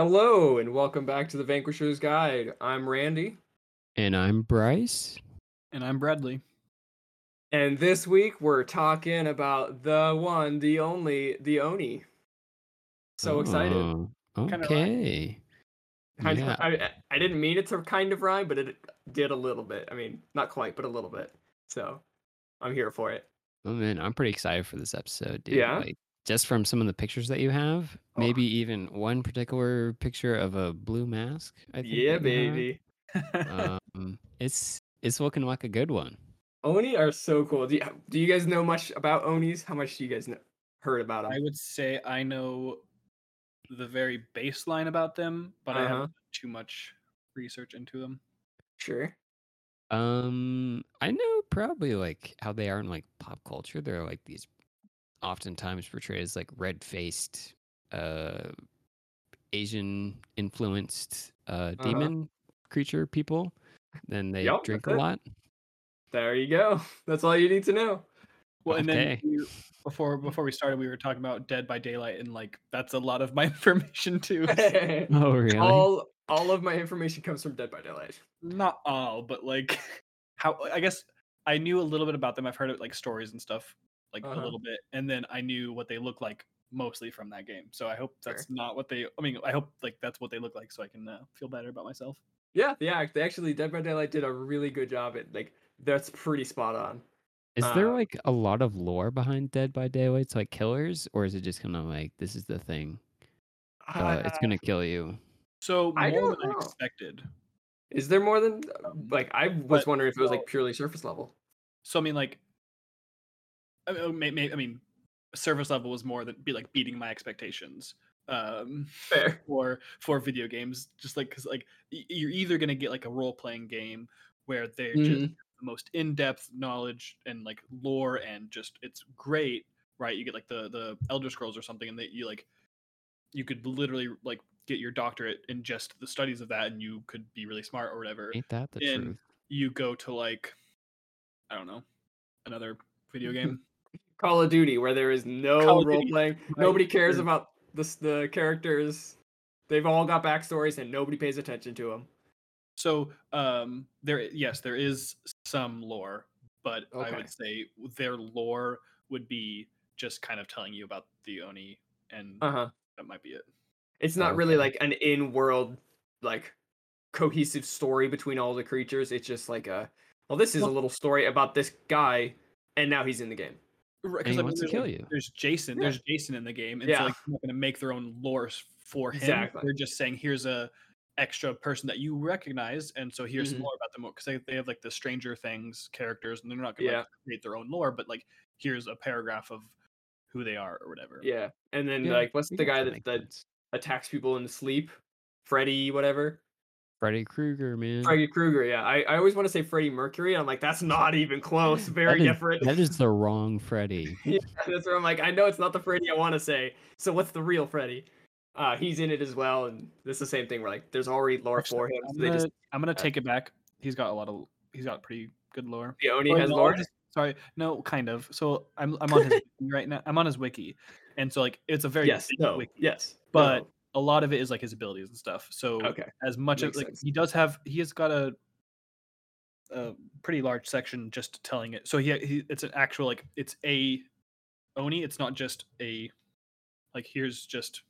Hello and welcome back to the Vanquisher's Guide. I'm Randy, And I'm Bryce. And I'm Bradley. and this week we're talking about the one, the only, the Oni. So excited! Oh, Kinda okay. Yeah. of, I, I didn't mean it to kind of rhyme, but it did a little bit. I mean, not quite, but a little bit. So I'm here for it. Oh man, I'm pretty excited for this episode, dude. Yeah? Like just from some of the pictures that you have, Oh. maybe even one particular picture of a blue mask. I think Yeah, that you have. baby. Um, it's it's looking like a good one. Oni are so cool. Do you, do you guys know much about Onis? How much do you guys know, heard about them? I would say I know the very baseline about them, but I Uh-huh. haven't done too much research into them. Sure. Um, I know probably like how they are in like pop culture. They're like these oftentimes portrayed as like red faced, uh, Asian influenced uh Uh-huh. demon creature people. Then they Yup, drink a it. lot. There you go. That's all you need to know. Well, and then we, before before we started, we were talking about Dead by Daylight, and like that's a lot of my information too. Oh really? all all of my information comes from Dead by Daylight. Not all, but like how I guess I knew a little bit about them. I've heard it like stories and stuff, like Uh-huh. a little bit, and then I knew what they look like mostly from that game. So I hope Fair. that's not what they. I mean, I hope like that's what they look like, so I can uh, feel better about myself. Yeah, yeah. They actually Dead by Daylight did a really good job at like that's pretty spot on. Is there uh, like a lot of lore behind Dead by Daylight's like killers, or is it just kind of like this is the thing? Uh, it's Uh, gonna kill you. So more don't than I know. expected. is there more than like I was but- wondering if it was like purely surface level. So I mean, like, I mean, may, may, I mean, service level was more than be like beating my expectations. Um, Fair. for for video games, just like because like y- you're either gonna get like a role playing game where they're just Mhm. the most in depth knowledge and like lore and just it's great, right? You get like the the Elder Scrolls or something, and that you like you could literally like get your doctorate in just the studies of that, and you could be really smart or whatever. Ain't that the in- truth? You go to like I don't know another video game. Call of Duty where there is no role playing. right, Nobody cares sure. about the the characters. They've all got backstories and nobody pays attention to them. So um there yes, there is some lore, but I would say their lore would be just kind of telling you about the Oni and Uh huh. that might be it. It's not Oh, really like an in-world like cohesive story between all the creatures. It's just like a well, this is a little story about this guy, and now he's in the game. Right, And he I mean, wants to kill like- you. There's Jason. Yeah. There's Jason in the game, and Yeah. so like they're not going to make their own lore for him. Exactly. They're just saying here's a extra person that you recognize, and so here's Mhm. some lore about them because they, they have like the Stranger Things characters, and they're not going to Yeah. like, create their own lore, but like here's a paragraph of who they are or whatever. Yeah, and then Yeah, like what's the guy that that that attacks people in sleep? Freddy, whatever. Freddy Krueger, man. Freddy Krueger. Yeah, I, I always want to say Freddie Mercury. I'm like, that's not even close. Very That is- different. That is the wrong Freddy. yeah, that's where I'm like, I know it's not the Freddy I want to say. So what's the real Freddy? Uh, he's in it as well, and it's the same thing. Where like, there's already lore Actually, for him. I'm So they gonna, just I'm gonna take it back. He's got a lot of. He's got pretty good lore. the Oni has no, lore. just- sorry, no, kind of. So I'm I'm on his wiki right now. I'm on his wiki, and so like it's a very Yes. big No. wiki, Yes. but no. A lot of it is like his abilities and stuff. So okay. as much as like sense. he does have, he has got a a pretty large section just telling it. So he, he it's an actual like it's a oni. It's not just a like here's just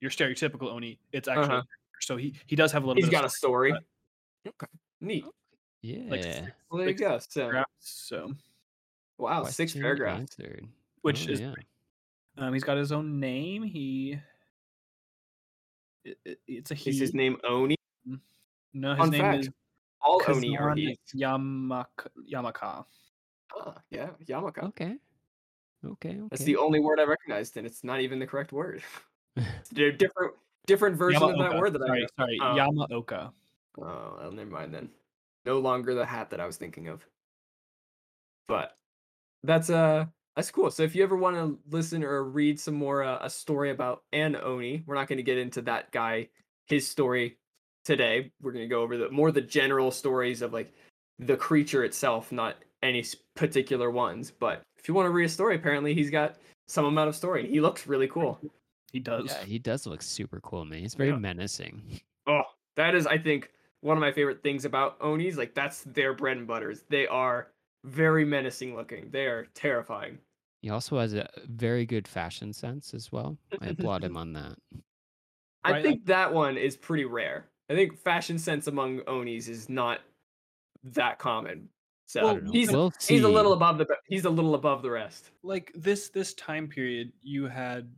your stereotypical oni. It's actually Uh-huh. so he he does have a little. He's bit got a story. Okay. Neat. Yeah. like six- Well, there you six go. So, So wow, six paragraphs. answered. which Oh, is yeah. um he's got his own name. He it, it- it's a he. Is his name Oni? no, his Fun name fact, is All Oni are Kazan he. Yamaka, Yamaka. Ah, yeah, Yamaka. Okay. Okay. Okay. That's the only word I recognized, and it's not even the correct word. Different, different version of that word that sorry, I. sorry, Oh. Yamaoka. Oh, well, never mind then. No longer the hat that I was thinking of. But that's uh that's cool. So if you ever want to listen or read some more uh, a story about an Oni, we're not going to get into that guy his story today. We're going to go over the more the general stories of like the creature itself, not any particular ones. But if you want to read a story, apparently he's got some amount of story. He looks really cool. He does. Yeah, he does look super cool, man. He's very Yeah. menacing. Oh, that is, I think, one of my favorite things about Onis. Like that's their bread and butters. They are very menacing looking. They are terrifying. He also has a very good fashion sense as well. I applaud him on that. I Right, think that one is pretty rare. I think fashion sense among Onis is not that common. So I he's we'll he's a little above the he's a little above the rest. like this this time period you had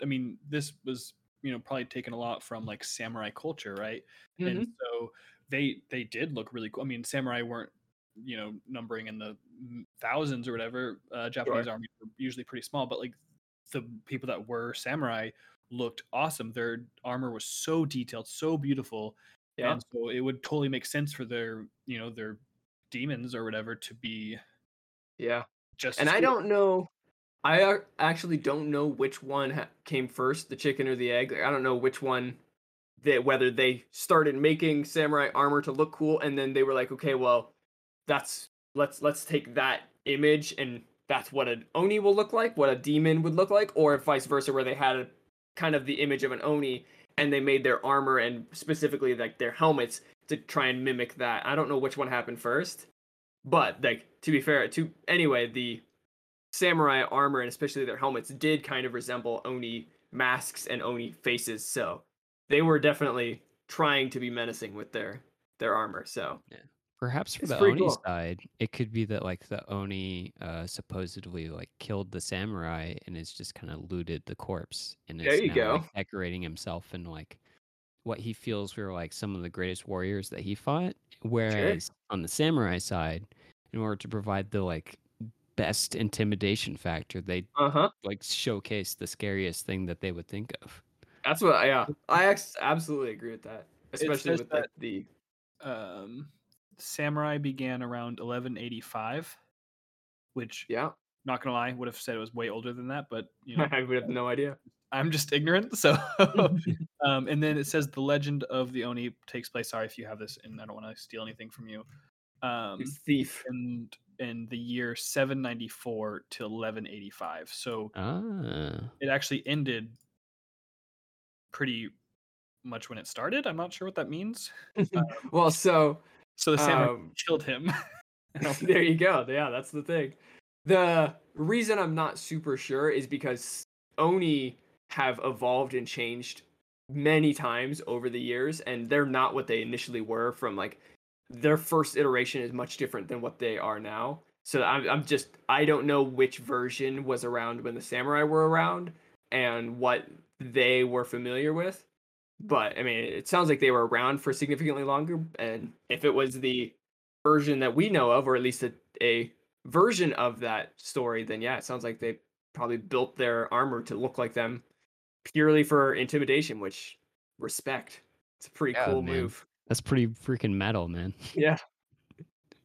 i mean this was you know probably taken a lot from like samurai culture right Mm-hmm. and so they they did look really cool i mean samurai weren't you know numbering in the thousands or whatever uh, japanese armies were usually pretty small but like the people that were samurai looked awesome their armor was so detailed so beautiful Yeah. and so it would totally make sense for their you know their demons or whatever to be Yeah. just And I cool. don't know. I actually don't know which one came first, the chicken or the egg. Like, I don't know which one. That whether they started making samurai armor to look cool, and then they were like, okay, well, that's let's let's take that image and that's what an oni will look like, what a demon would look like, or vice versa, where they had a, kind of the image of an oni and they made their armor and specifically like their helmets to try and mimic that. I don't know which one happened first, but like to be fair, to anyway, the samurai armor and especially their helmets did kind of resemble oni masks and oni faces, so they were definitely trying to be menacing with their their armor. So Perhaps for It's the Oni cool. side, it could be that like the Oni uh, supposedly like killed the samurai and has just kind of looted the corpse and is There you now go. like decorating himself in like what he feels were like some of the greatest warriors that he fought. Whereas on the samurai side, in order to provide the like best intimidation factor, they uh huh. like showcase the scariest thing that they would think of. That's what. Yeah, I absolutely agree with that, especially with that- the um, samurai began around 1185, which yeah. not gonna lie, would have said it was way older than that, but you know, I would have no idea. I'm just ignorant. So, um, and then it says the legend of the Oni takes place. Sorry if you have this, and I don't want to steal anything from you. Um, You thief. and in the year 794 to 1185. So Ah, it actually ended pretty much when it started. I'm not sure what that means. well, so So the samurai Um, killed him. There you go. Yeah, that's the thing. The reason I'm not super sure is because Oni have evolved and changed many times over the years, and they're not what they initially were. From like their first iteration is much different than what they are now. So I'm, I'm just I don't know which version was around when the samurai were around and what they were familiar with. But I mean, it sounds like they were around for significantly longer. And if it was the version that we know of, or at least a, a version of that story, then yeah, it sounds like they probably built their armor to look like them purely for intimidation, which respect. It's a pretty Yeah, cool man. move. that's pretty freaking metal, man. Yeah.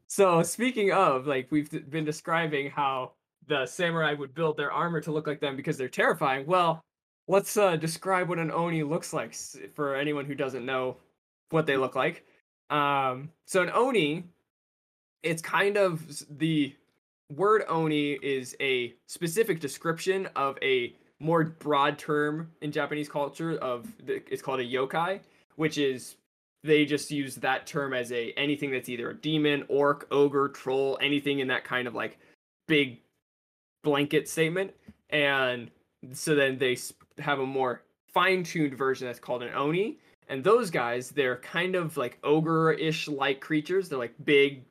So speaking of, like we've been describing how the samurai would build their armor to look like them because they're terrifying. Well, let's uh, describe what an oni looks like for anyone who doesn't know what they look like. Um, so an oni, it's kind of the word oni is a specific description of a more broad term in Japanese culture of the, it's called a yokai, which is they just use that term as a anything that's either a demon, orc, ogre, troll, anything in that kind of like big blanket statement. And so then they have a more fine-tuned version that's called an oni. And those guys, they're kind of like ogre-ish like creatures. They're like big,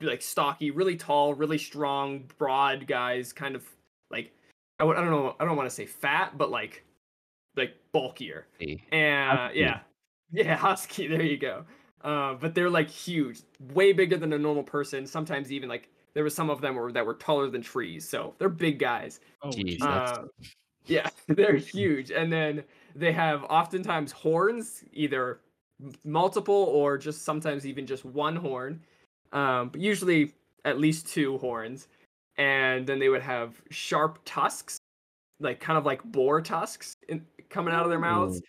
like stocky, really tall, really strong, broad guys, kind of like I don't know I don't want to say fat, but like like bulkier. Hey, And Husky. yeah, yeah, husky. There you go. Uh, but they're like huge, way bigger than a normal person. Sometimes even like there was some of them were that were taller than trees. So they're big guys. oh, Jeez, geez. that's- Uh, yeah, they're huge. And then they have oftentimes horns, either multiple or just sometimes even just one horn. Um, but usually at least two horns. And then they would have sharp tusks, like kind of like boar tusks in, coming out of their mouths,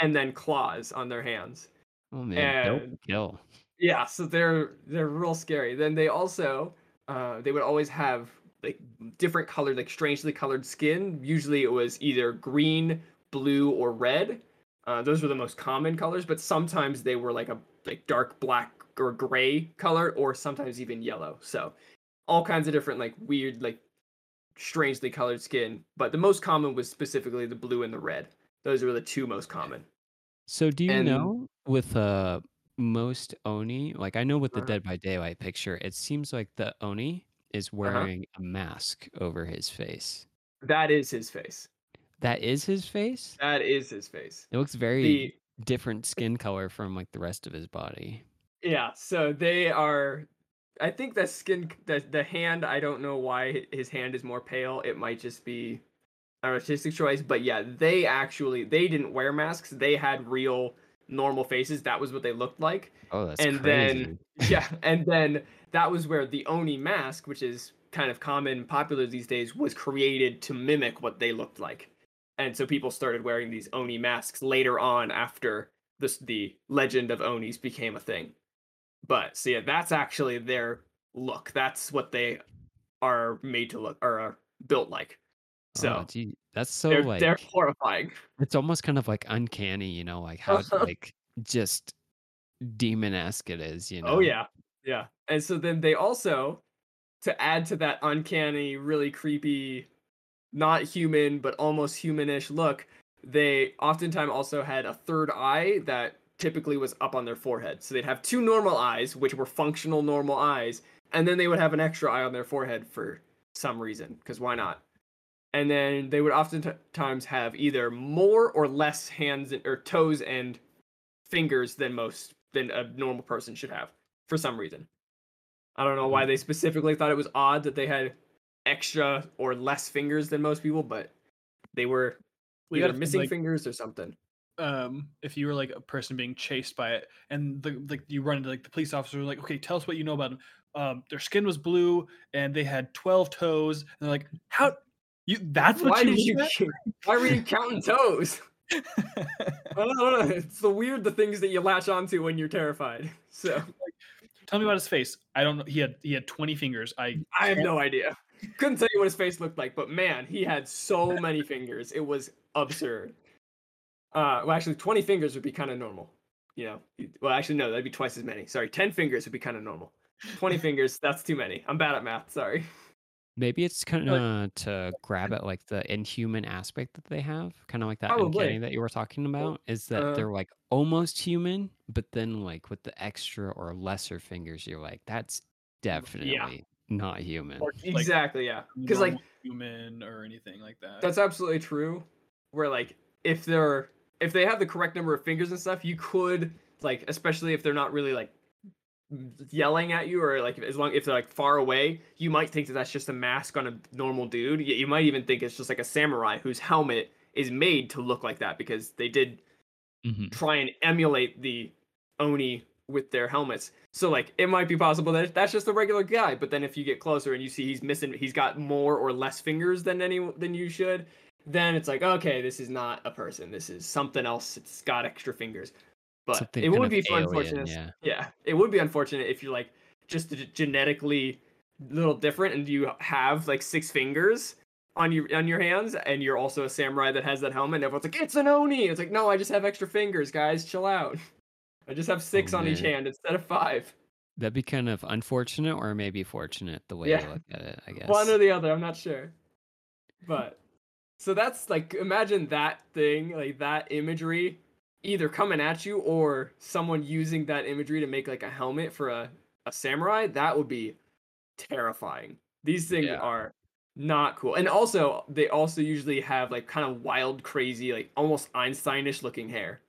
and then claws on their hands. oh man, and- kill. Yeah, so they're they're real scary. Then they also uh they would always have like different colored, like strangely colored skin. Usually it was either green blue or red. Uh, those were the most common colors, but sometimes they were like a like dark black or gray color, or sometimes even yellow. So all kinds of different like weird like strangely colored skin. But the most common was specifically the blue and the red. Those were the two most common. So do you And- know with uh most Oni, like I know with the Uh-huh. Dead by Daylight picture, it seems like the Oni is uh-huh. wearing a mask over his face. That is his face. That is his face? That is his face. It looks very The different skin color from like the rest of his body. Yeah, so they are. I think the skin, the the hand. I don't know why his hand is more pale. It might just be an artistic choice, but yeah, they actually they didn't wear masks. They had real normal faces. That was what they looked like. Oh, that's And crazy. then- Yeah, and then that was where the Oni mask, which is kind of common, and popular these days, was created to mimic what they looked like. And so people started wearing these Oni masks later on after this the legend of Onis became a thing. But so yeah, that's actually their look. That's what they are made to look or are built like. So oh, gee, that's so they're like they're horrifying. it's almost kind of like uncanny, you know, like how like just demon-esque it is, you oh, know. Oh yeah, yeah. And so then they also, to add to that uncanny, really creepy, not human but almost humanish look, they oftentimes also had a third eye that typically was up on their forehead. So they'd have two normal eyes, which were functional normal eyes, and then they would have an extra eye on their forehead for some reason, because why not? And then they would oftentimes have either more or less hands and, or toes and fingers than most than a normal person should have for some reason. I don't know why they specifically thought it was odd that they had extra or less fingers than most people, but they were We either gotta missing like, fingers or something. um if you were like a person being chased by it and the like you run into like the police officer like okay tell us what you know about them um their skin was blue and they had 12 toes and they're like how you that's what Why you did you? said?" Why were you counting toes? I don't know. It's the weird the things that you latch onto when you're terrified. So tell me about his face i don't know he had he had 20 fingers i I have no idea. Couldn't tell you what his face looked like, but man, he had so many fingers. It was absurd. Uh, well, actually, 20 fingers would be kind of normal. You know, well, actually, no, that'd be twice as many. Sorry, 10 fingers would be kind of normal. 20 fingers, that's too many. I'm bad at math. Sorry. Maybe it's kind of to grab at like the inhuman aspect that they have, kind of like that Probably. uncanny that you were talking about. Is that uh, they're like almost human, but then like with the extra or lesser fingers, you're like, that's definitely not human. or like exactly, yeah. Because, like, normal human or anything like that That's absolutely true. Where like if they're if they have the correct number of fingers and stuff, you could like especially if they're not really like yelling at you or like as long if they're like far away, you might think that that's just a mask on a normal dude. You might even think it's just like a samurai whose helmet is made to look like that because they did Mhm. try and emulate the oni with their helmets. So like it might be possible that that's just a regular guy, but then if you get closer and you see he's missing he's got more or less fingers than any than you should, then it's like okay, this is not a person. This is something else. It's got extra fingers. But Something it would be alien, unfortunate. yeah. yeah, it would be unfortunate if you're like just genetically little different and you have like six fingers on your on your hands and you're also a samurai that has that helmet and everyone's like it's an oni it's like no i just have extra fingers guys chill out i just have oh, six on each hand instead of five That'd be kind of unfortunate or maybe fortunate the way Yeah. you look at it, I guess. one or the other i'm not sure but so that's like imagine that thing like that imagery either coming at you or someone using that imagery to make like a helmet for a, a samurai that would be terrifying these things Yeah. are not cool and also they also usually have like kind of wild crazy like almost einsteinish looking hair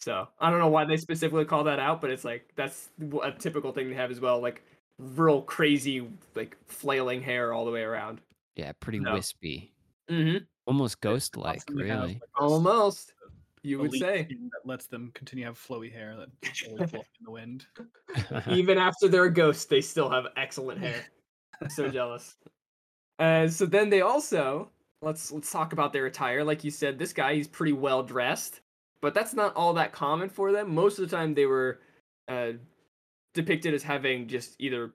so i don't know why they specifically call that out but it's like that's a typical thing to have as well like real crazy like flailing hair all the way around yeah, pretty No. wispy. mm-hmm. Almost ghost like, Awesome to have, really. almost you would say that lets them continue to have flowy hair that always blowing in the wind even after they're a ghost, they still have excellent hair. I'm so jealous. Uh, so then they also let's let's talk about their attire. Like you said, this guy he's pretty well dressed, but that's not all that common for them. Most of the time, they were uh, depicted as having just either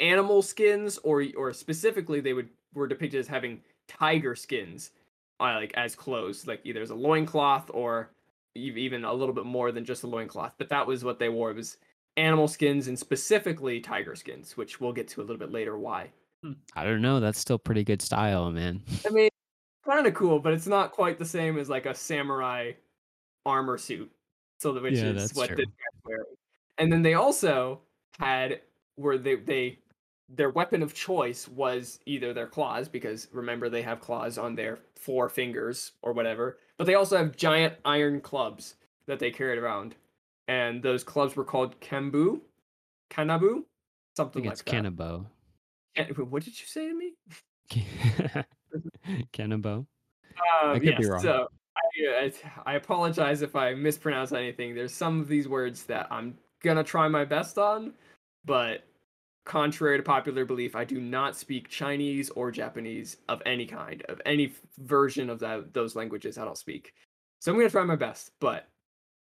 animal skins or or specifically they would were depicted as having tiger skins. Uh, like as clothes, like either as a loincloth or even a little bit more than just a loincloth. But that was what they wore. It was animal skins and specifically tiger skins, which we'll get to a little bit later why. I don't know. That's still pretty good style, man. I mean, kind of cool, but it's not quite the same as like a samurai armor suit. So the which Yeah, is that's what true. this guy's wearing. And then they also had where they they their weapon of choice was either their claws because remember they have claws on their four fingers or whatever, but they also have giant iron clubs that they carried around, and those clubs were called kambu, kanabu, I something think like it's that. Kanabo. What did you say to me? Kanabo. Um, could yes, be wrong. So I, uh, I apologize if I mispronounce anything. There's some of these words that I'm gonna try my best on, but contrary to popular belief, I do not speak Chinese or Japanese of any kind, of any version of that those languages. I don't speak, so I'm gonna try my best. But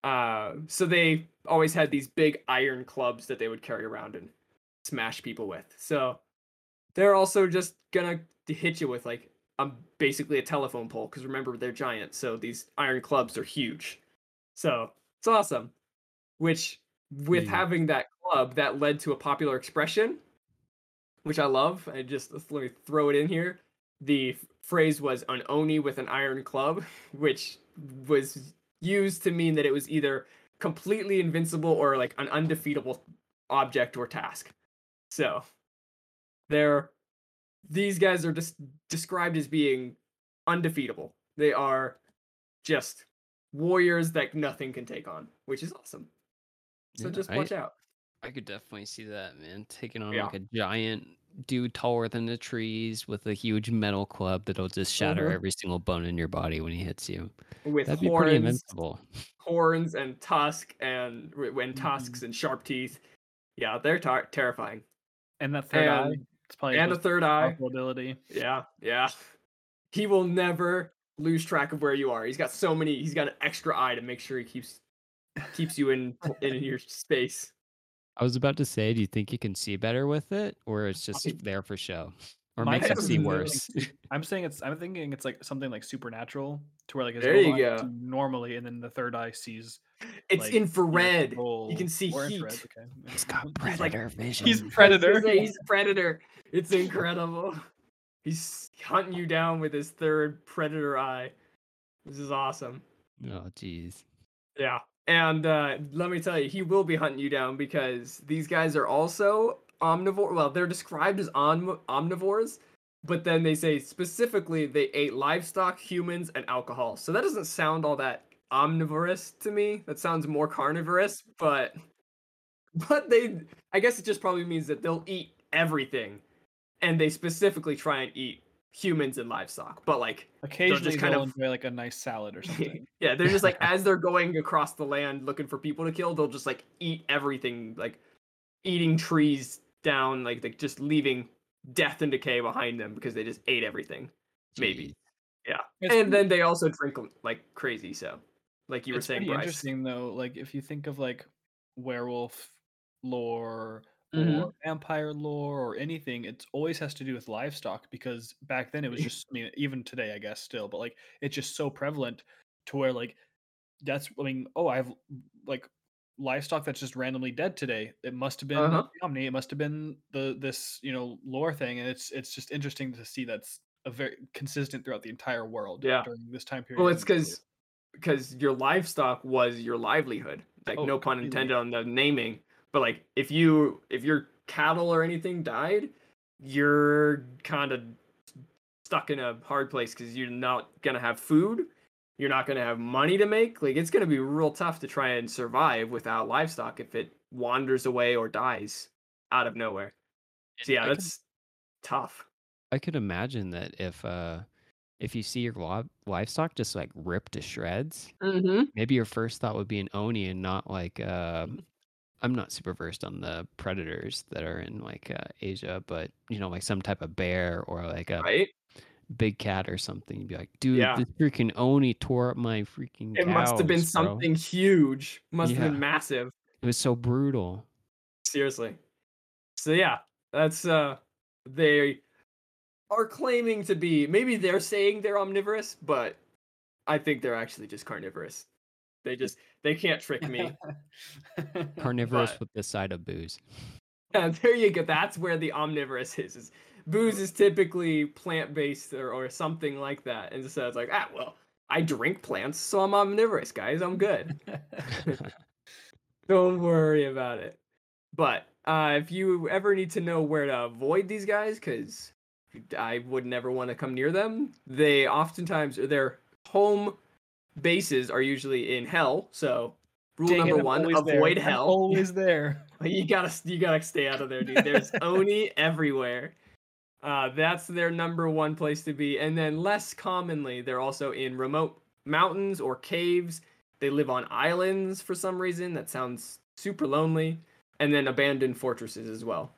uh, so they always had these big iron clubs that they would carry around and smash people with. So they're also just gonna hit you with like um basically a telephone pole because remember they're giant, so these iron clubs are huge. So it's awesome. Which with Hmm. having that club, that led to a popular expression, which I love. I just let me throw it in here. The phrase was an oni with an iron club, which was used to mean that it was either completely invincible or like an undefeatable object or task. So they're these guys are just described as being undefeatable. They are just warriors that nothing can take on, which is awesome. So Yeah, just I- watch out. I could definitely see that, man. Taking on Yeah. like a giant dude taller than the trees with a huge metal club that'll just shatter Mhm. every single bone in your body when he hits you. With That'd be horns, invincible. horns and tusk and when tusks Mm-hmm. and sharp teeth. Yeah, they're tar- terrifying. And that third eye. And- It's probably and a his most third eye. ability. Yeah, yeah. He will never lose track of where you are. He's got so many. He's got an extra eye to make sure he keeps keeps you in in your space. I was about to say, do you think you can see better with it, or it's just there for show, or My makes you see worse? I'm saying it's. I'm thinking it's like something like supernatural, to where like There you go. normally, and then the third eye sees. It's like, infrared. You can see heat. infrared, Okay. He's got like- predator vision. He's predator. He's predator. It's incredible. He's hunting you down with his third predator eye. This is awesome. oh, jeez. Yeah. And uh, let me tell you, he will be hunting you down because these guys are also omnivore. Well, they're described as om- omnivores, but then they say specifically they ate livestock, humans, and alcohol. So that doesn't sound all that omnivorous to me. That sounds more carnivorous, but but they I guess it just probably means that they'll eat everything and they specifically try and eat humans and livestock. But like Occasionally, just kind they'll of- enjoy like a nice salad or something. yeah, they're just like as they're going across the land looking for people to kill, they'll just like eat everything, like eating trees down, like like just leaving death and decay behind them because they just ate everything. Maybe. Jeez. Yeah. It's and pretty- then they also drink like crazy, so like you were saying, Bryce. interesting though. Like if you think of like werewolf lore Mhm. or vampire lore or anything, it always has to do with livestock because back then it was just. I mean, even today, I guess still, but like it's just so prevalent to where like that's. I mean, oh, I have like livestock that's just randomly dead today. It must have been Uh-huh. Omni. It must have been the this you know lore thing, and it's it's just interesting to see that's a very consistent throughout the entire world. Yeah. during this time period. Well, it's because because your livestock was your livelihood. Like Oh, no pun completely. intended on the naming, but like if you if your cattle or anything died, you're kind of stuck in a hard place because you're not gonna have food. You're not gonna have money to make. Like it's gonna be real tough to try and survive without livestock if it wanders away or dies out of nowhere. So yeah, I could- that's tough. I could imagine that if uh if you see your li- livestock just like ripped to shreds, Mm-hmm. maybe your first thought would be an oni and not like uh I'm not super versed on the predators that are in like uh, Asia, but you know, like some type of bear or like a Right? big cat or something. You'd be like, dude, Yeah. this freaking oni tore up my freaking. It must have been bro." something huge. Must have been massive. It was so brutal. seriously so yeah that's uh they are claiming to be maybe they're saying they're omnivorous, but I think they're actually just carnivorous. They just they can't trick me. Carnivorous But- with the side of booze. Yeah, there you go. That's where the omnivorous is. is booze is typically plant based or, or something like that. And so it's like, ah, well, I drink plants, so I'm omnivorous, guys. I'm good. Don't worry about it. But uh, if you ever need to know where to avoid these guys, because I would never want to come near them, they oftentimes are their home bases are usually in hell. So rule Dang number I'm one: always there. avoid I'm hell. always there. You gotta you gotta stay out of there, dude. There's Oni everywhere. Uh, that's their number one place to be. And then less commonly, they're also in remote mountains or caves. They live on islands for some reason. That sounds super lonely. And then abandoned fortresses as well.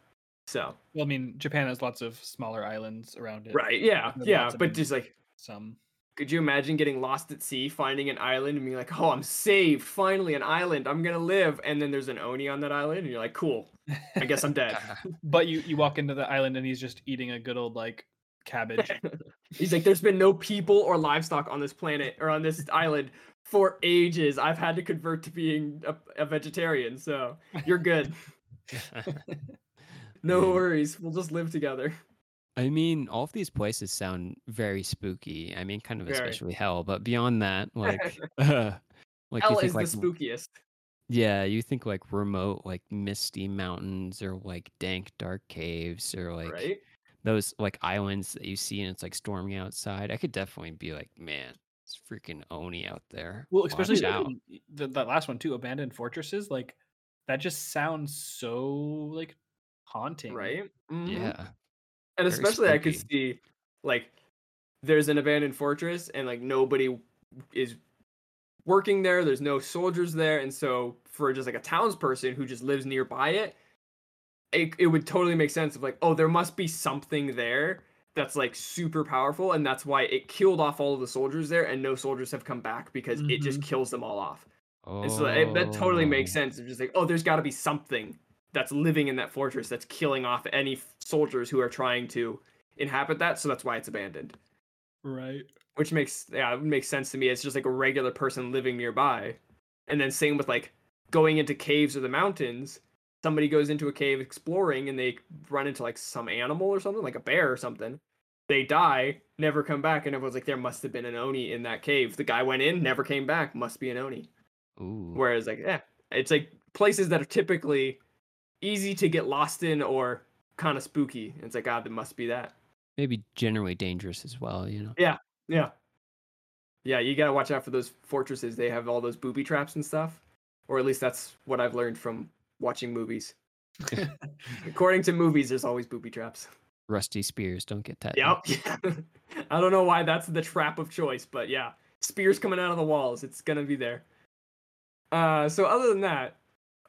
So Well, I mean, Japan has lots of smaller islands around it. right, yeah, yeah. But just like, Some. Could you imagine getting lost at sea, finding an island, and being like, "Oh, I'm saved! Finally, an island. I'm gonna live." And then there's an Oni on that island, and you're like, "Cool. I guess I'm dead." But you you walk into the island and he's just eating a good old like cabbage. He's like, there's been no people or livestock on this planet or on this island for ages. I've had to convert to being a, a vegetarian, so you're good. No worries. We'll just live together. I mean, all of these places sound very spooky. I mean, kind of Very. especially hell, but beyond that, like, uh, like you Hell think is like the spookiest. yeah, you think like remote, like misty mountains or like dank, dark caves or like right? those like islands that you see and it's like storming outside. I could definitely be like, man, it's freaking Oni out there. Well, especially Watch out. the, that last one too, abandoned fortresses. Like that just sounds so like haunting. Right? Mhm. Yeah. And Very especially I could see like there's an abandoned fortress and like nobody is working there. There's no soldiers there, and so for just like a townsperson who just lives nearby it, it it would totally make sense of like, oh, there must be something there that's like super powerful, and that's why it killed off all of the soldiers there, and no soldiers have come back because it just mm-hmm. kills them all off. And so it, that totally makes Oh. sense. It's just like, oh, there's got to be something that's living in that fortress that's killing off any f- soldiers who are trying to inhabit that. So that's why it's abandoned. Right. Which makes yeah, it makes sense to me. It's just like a regular person living nearby. And then same with like going into caves or the mountains. Somebody goes into a cave exploring and they run into like some animal or something, like a bear or something. They die, never come back, and everyone's like, there must have been an Oni in that cave. The guy went in, never came back, must be an Oni. Ooh. Whereas like yeah, it's like places that are typically easy to get lost in or kind of spooky. It's like God, it must be that. Maybe generally dangerous as well, you know. Yeah, yeah. Yeah, you gotta watch out for those fortresses. They have all those booby traps and stuff, or at least that's what I've learned from watching movies. According to movies, there's always booby traps. Rusty spears don't get that. Yep. I don't know why that's the trap of choice, but yeah, spears coming out of the walls. It's gonna be there. Uh, so other than that,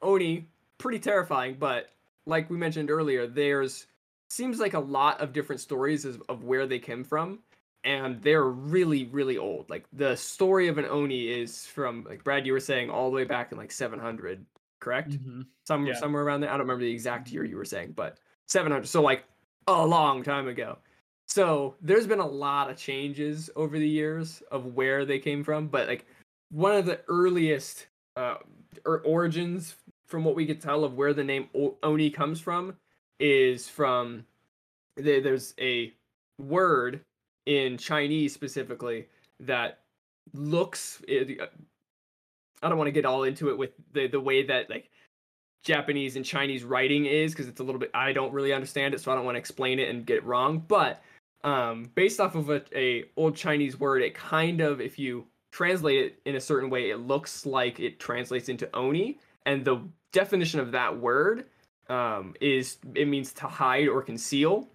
Oni pretty terrifying, but like we mentioned earlier, there's seems like a lot of different stories of, of where they came from, and they're really really old. Like the story of an Oni is from like Brad, you were saying all the way back in like 700, correct? Mhm. some Yeah. somewhere around there. I don't remember the exact year you were saying, but 700. So like a long time ago. So there's been a lot of changes over the years of where they came from, but like one of the earliest uh, or origins from what we could tell of where the name Oni comes from is from there's a word in Chinese specifically that looks I don't want to get all into it with the the way that like Japanese and Chinese writing is because it's a little bit I don't really understand it, so I don't want to explain it and get it wrong. But um, based off of a, a old Chinese word, it kind of if you translate it in a certain way, it looks like it translates into oni, and the definition of that word um, is it means to hide or conceal.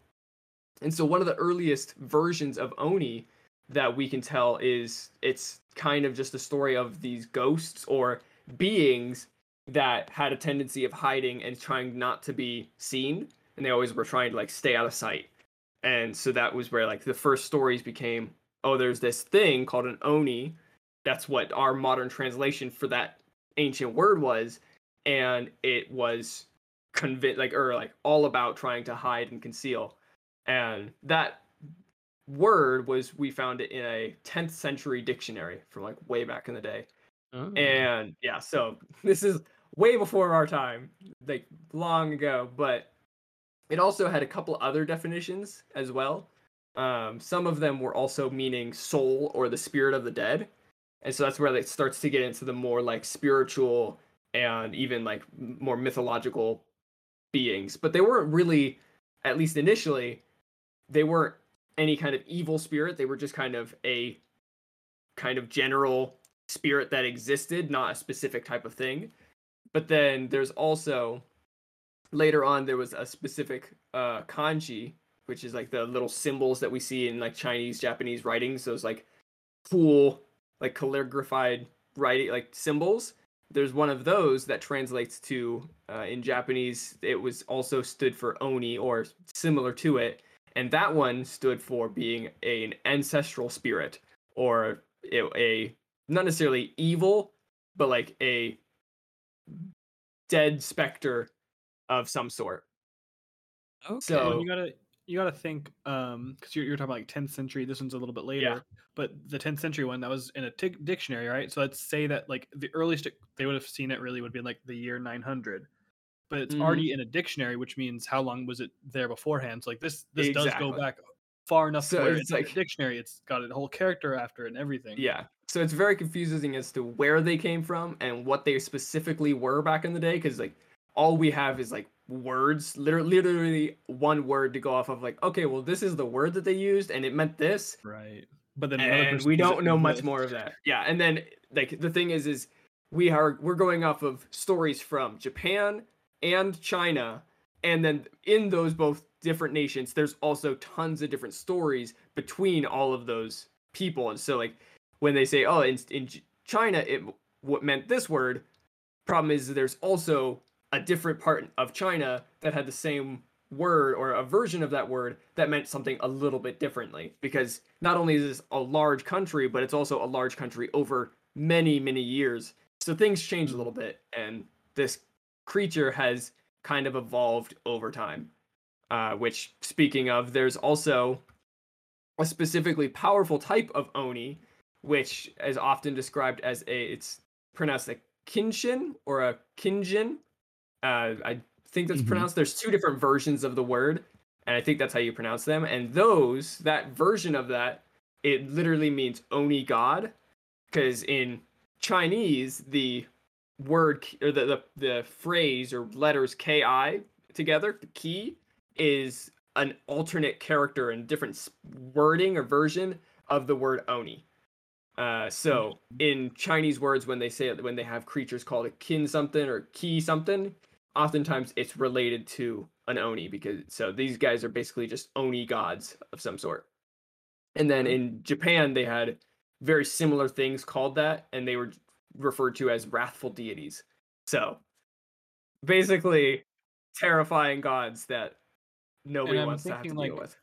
And so one of the earliest versions of oni that we can tell is it's kind of just a story of these ghosts or beings that had a tendency of hiding and trying not to be seen. And they always were trying to like stay out of sight. And so that was where like the first stories became oh there's this thing called an oni. That's what our modern translation for that ancient word was and it was convinced like or like all about trying to hide and conceal and that word was we found it in a 10th century dictionary from like way back in the day. Oh. And yeah, so this is way before our time, like long ago, but it also had a couple other definitions as well. Um, some of them were also meaning soul or the spirit of the dead. And so that's where it starts to get into the more like spiritual and even like more mythological beings. But they weren't really, at least initially, they weren't any kind of evil spirit. They were just kind of a kind of general spirit that existed, not a specific type of thing. But then there's also later on there was a specific uh, kanji, which is like the little symbols that we see in like Chinese, Japanese writings. Those like cool, like calligraphied writing, like symbols. There's one of those that translates to uh, in Japanese. It was also stood for oni or similar to it, and that one stood for being a, an ancestral spirit or a, a not necessarily evil, but like a dead specter of some sort. okay. so- you gotta you gotta think um because you're, you're talking about like 10th century this one's a little bit later yeah. but the 10th century one that was in a dictionary right so let's say that like the earliest they would have seen it really would be like the year 900 but it's Mhm. already in a dictionary which means how long was it there beforehand so like this this does go back far enough So to where it's it's like like- a dictionary it's got a whole character after it and everything Yeah. So it's very confusing as to where they came from and what they specifically were back in the day because like all we have is like words, literally, literally one word to go off of. Like, okay, well, this is the word that they used and it meant this, right but then and we don't know much more of that. Yeah, and then like the thing is, is we are we're going off of stories from Japan and China, and then in those both different nations, there's also tons of different stories between all of those people, and so like when they say, oh, in in China it what meant this word, problem is there's also a different part of China that had the same word or a version of that word that meant something a little bit differently. Because not only is this a large country but it's also a large country over many many years. So things change a little bit and this creature has kind of evolved over time. Uh, which speaking of there's also a specifically powerful type of oni which is often described as a it's pronounced a kinshin or a kinjin uh, i think that's Mhm. pronounced there's two different versions of the word and i think that's how you pronounce them and those that version of that it literally means oni god because in chinese the word or the, the the phrase or letters ki together the key is an alternate character and different wording or version of the word oni uh, so in Chinese words, when they say it, when they have creatures called a kin something or ki something, oftentimes it's related to an oni because so these guys are basically just oni gods of some sort. And then in Japan, they had very similar things called that, and they were referred to as wrathful deities. So basically, terrifying gods that nobody wants to have to thinking, deal with.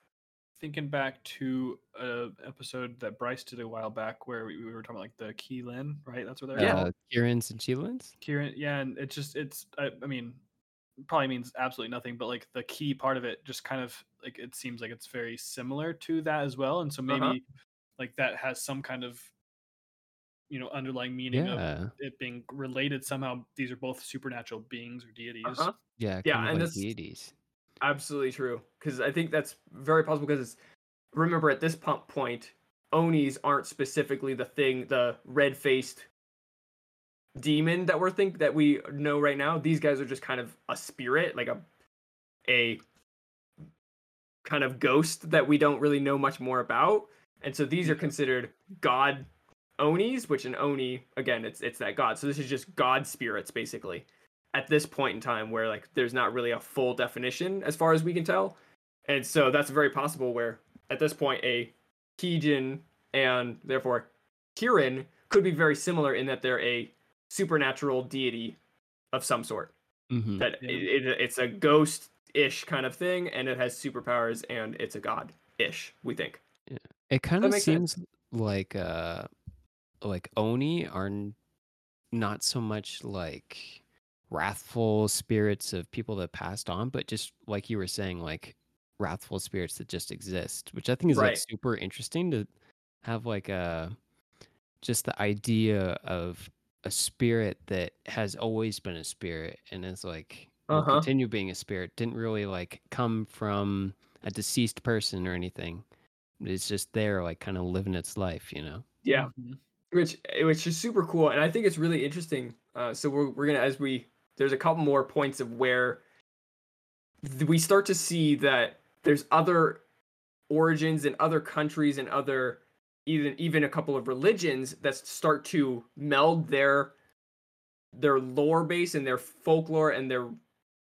Thinking back to a episode that Bryce did a while back where we, we were talking about like the Qilin, right? That's what they're Yeah. called. Uh, Kirin's and Qilins? Kieran, yeah, and it's just it's I, I mean, probably means absolutely nothing, but like the key part of it just kind of like it seems like it's very similar to that as well, and so maybe Uh-huh. like that has some kind of you know underlying meaning of it being related somehow. These are both supernatural beings or deities. Uh-huh. Yeah. Yeah, and like that's- deities. Absolutely true. Because I think that's very possible. Because remember, at this po- point, Onis aren't specifically the thing, the red faced demon that we're think that we know right now. These guys are just kind of a spirit, like a a kind of ghost that we don't really know much more about. And so these are mm-hmm. considered god onis, which an oni again, it's it's that god. So this is just god spirits basically at this point in time where like there's not really a full definition as far as we can tell. And so that's very possible where at this point a Kijin and therefore Kirin could be very similar in that they're a supernatural deity of some sort. hmm That Yeah. it, it, it's a ghost ish kind of thing and it has superpowers and it's a god ish, we think. Yeah. It kind That of makes sense. seems like uh like Oni are n- not so much like wrathful spirits of people that passed on, but just like you were saying, like wrathful spirits that just exist, which I think is like super interesting to have like a just the idea of a spirit that has always been a spirit and is like Uh-huh. continue being a spirit didn't really like come from a deceased person or anything. It's just there like kind of living its life, you know. Yeah. Mhm. which eh, which is super cool and i think it's really interesting uh, so we're, we're gonna as we there's a couple more points of where we start to see that there's other origins in other countries and other even even a couple of religions that start to meld their their lore base and their folklore and their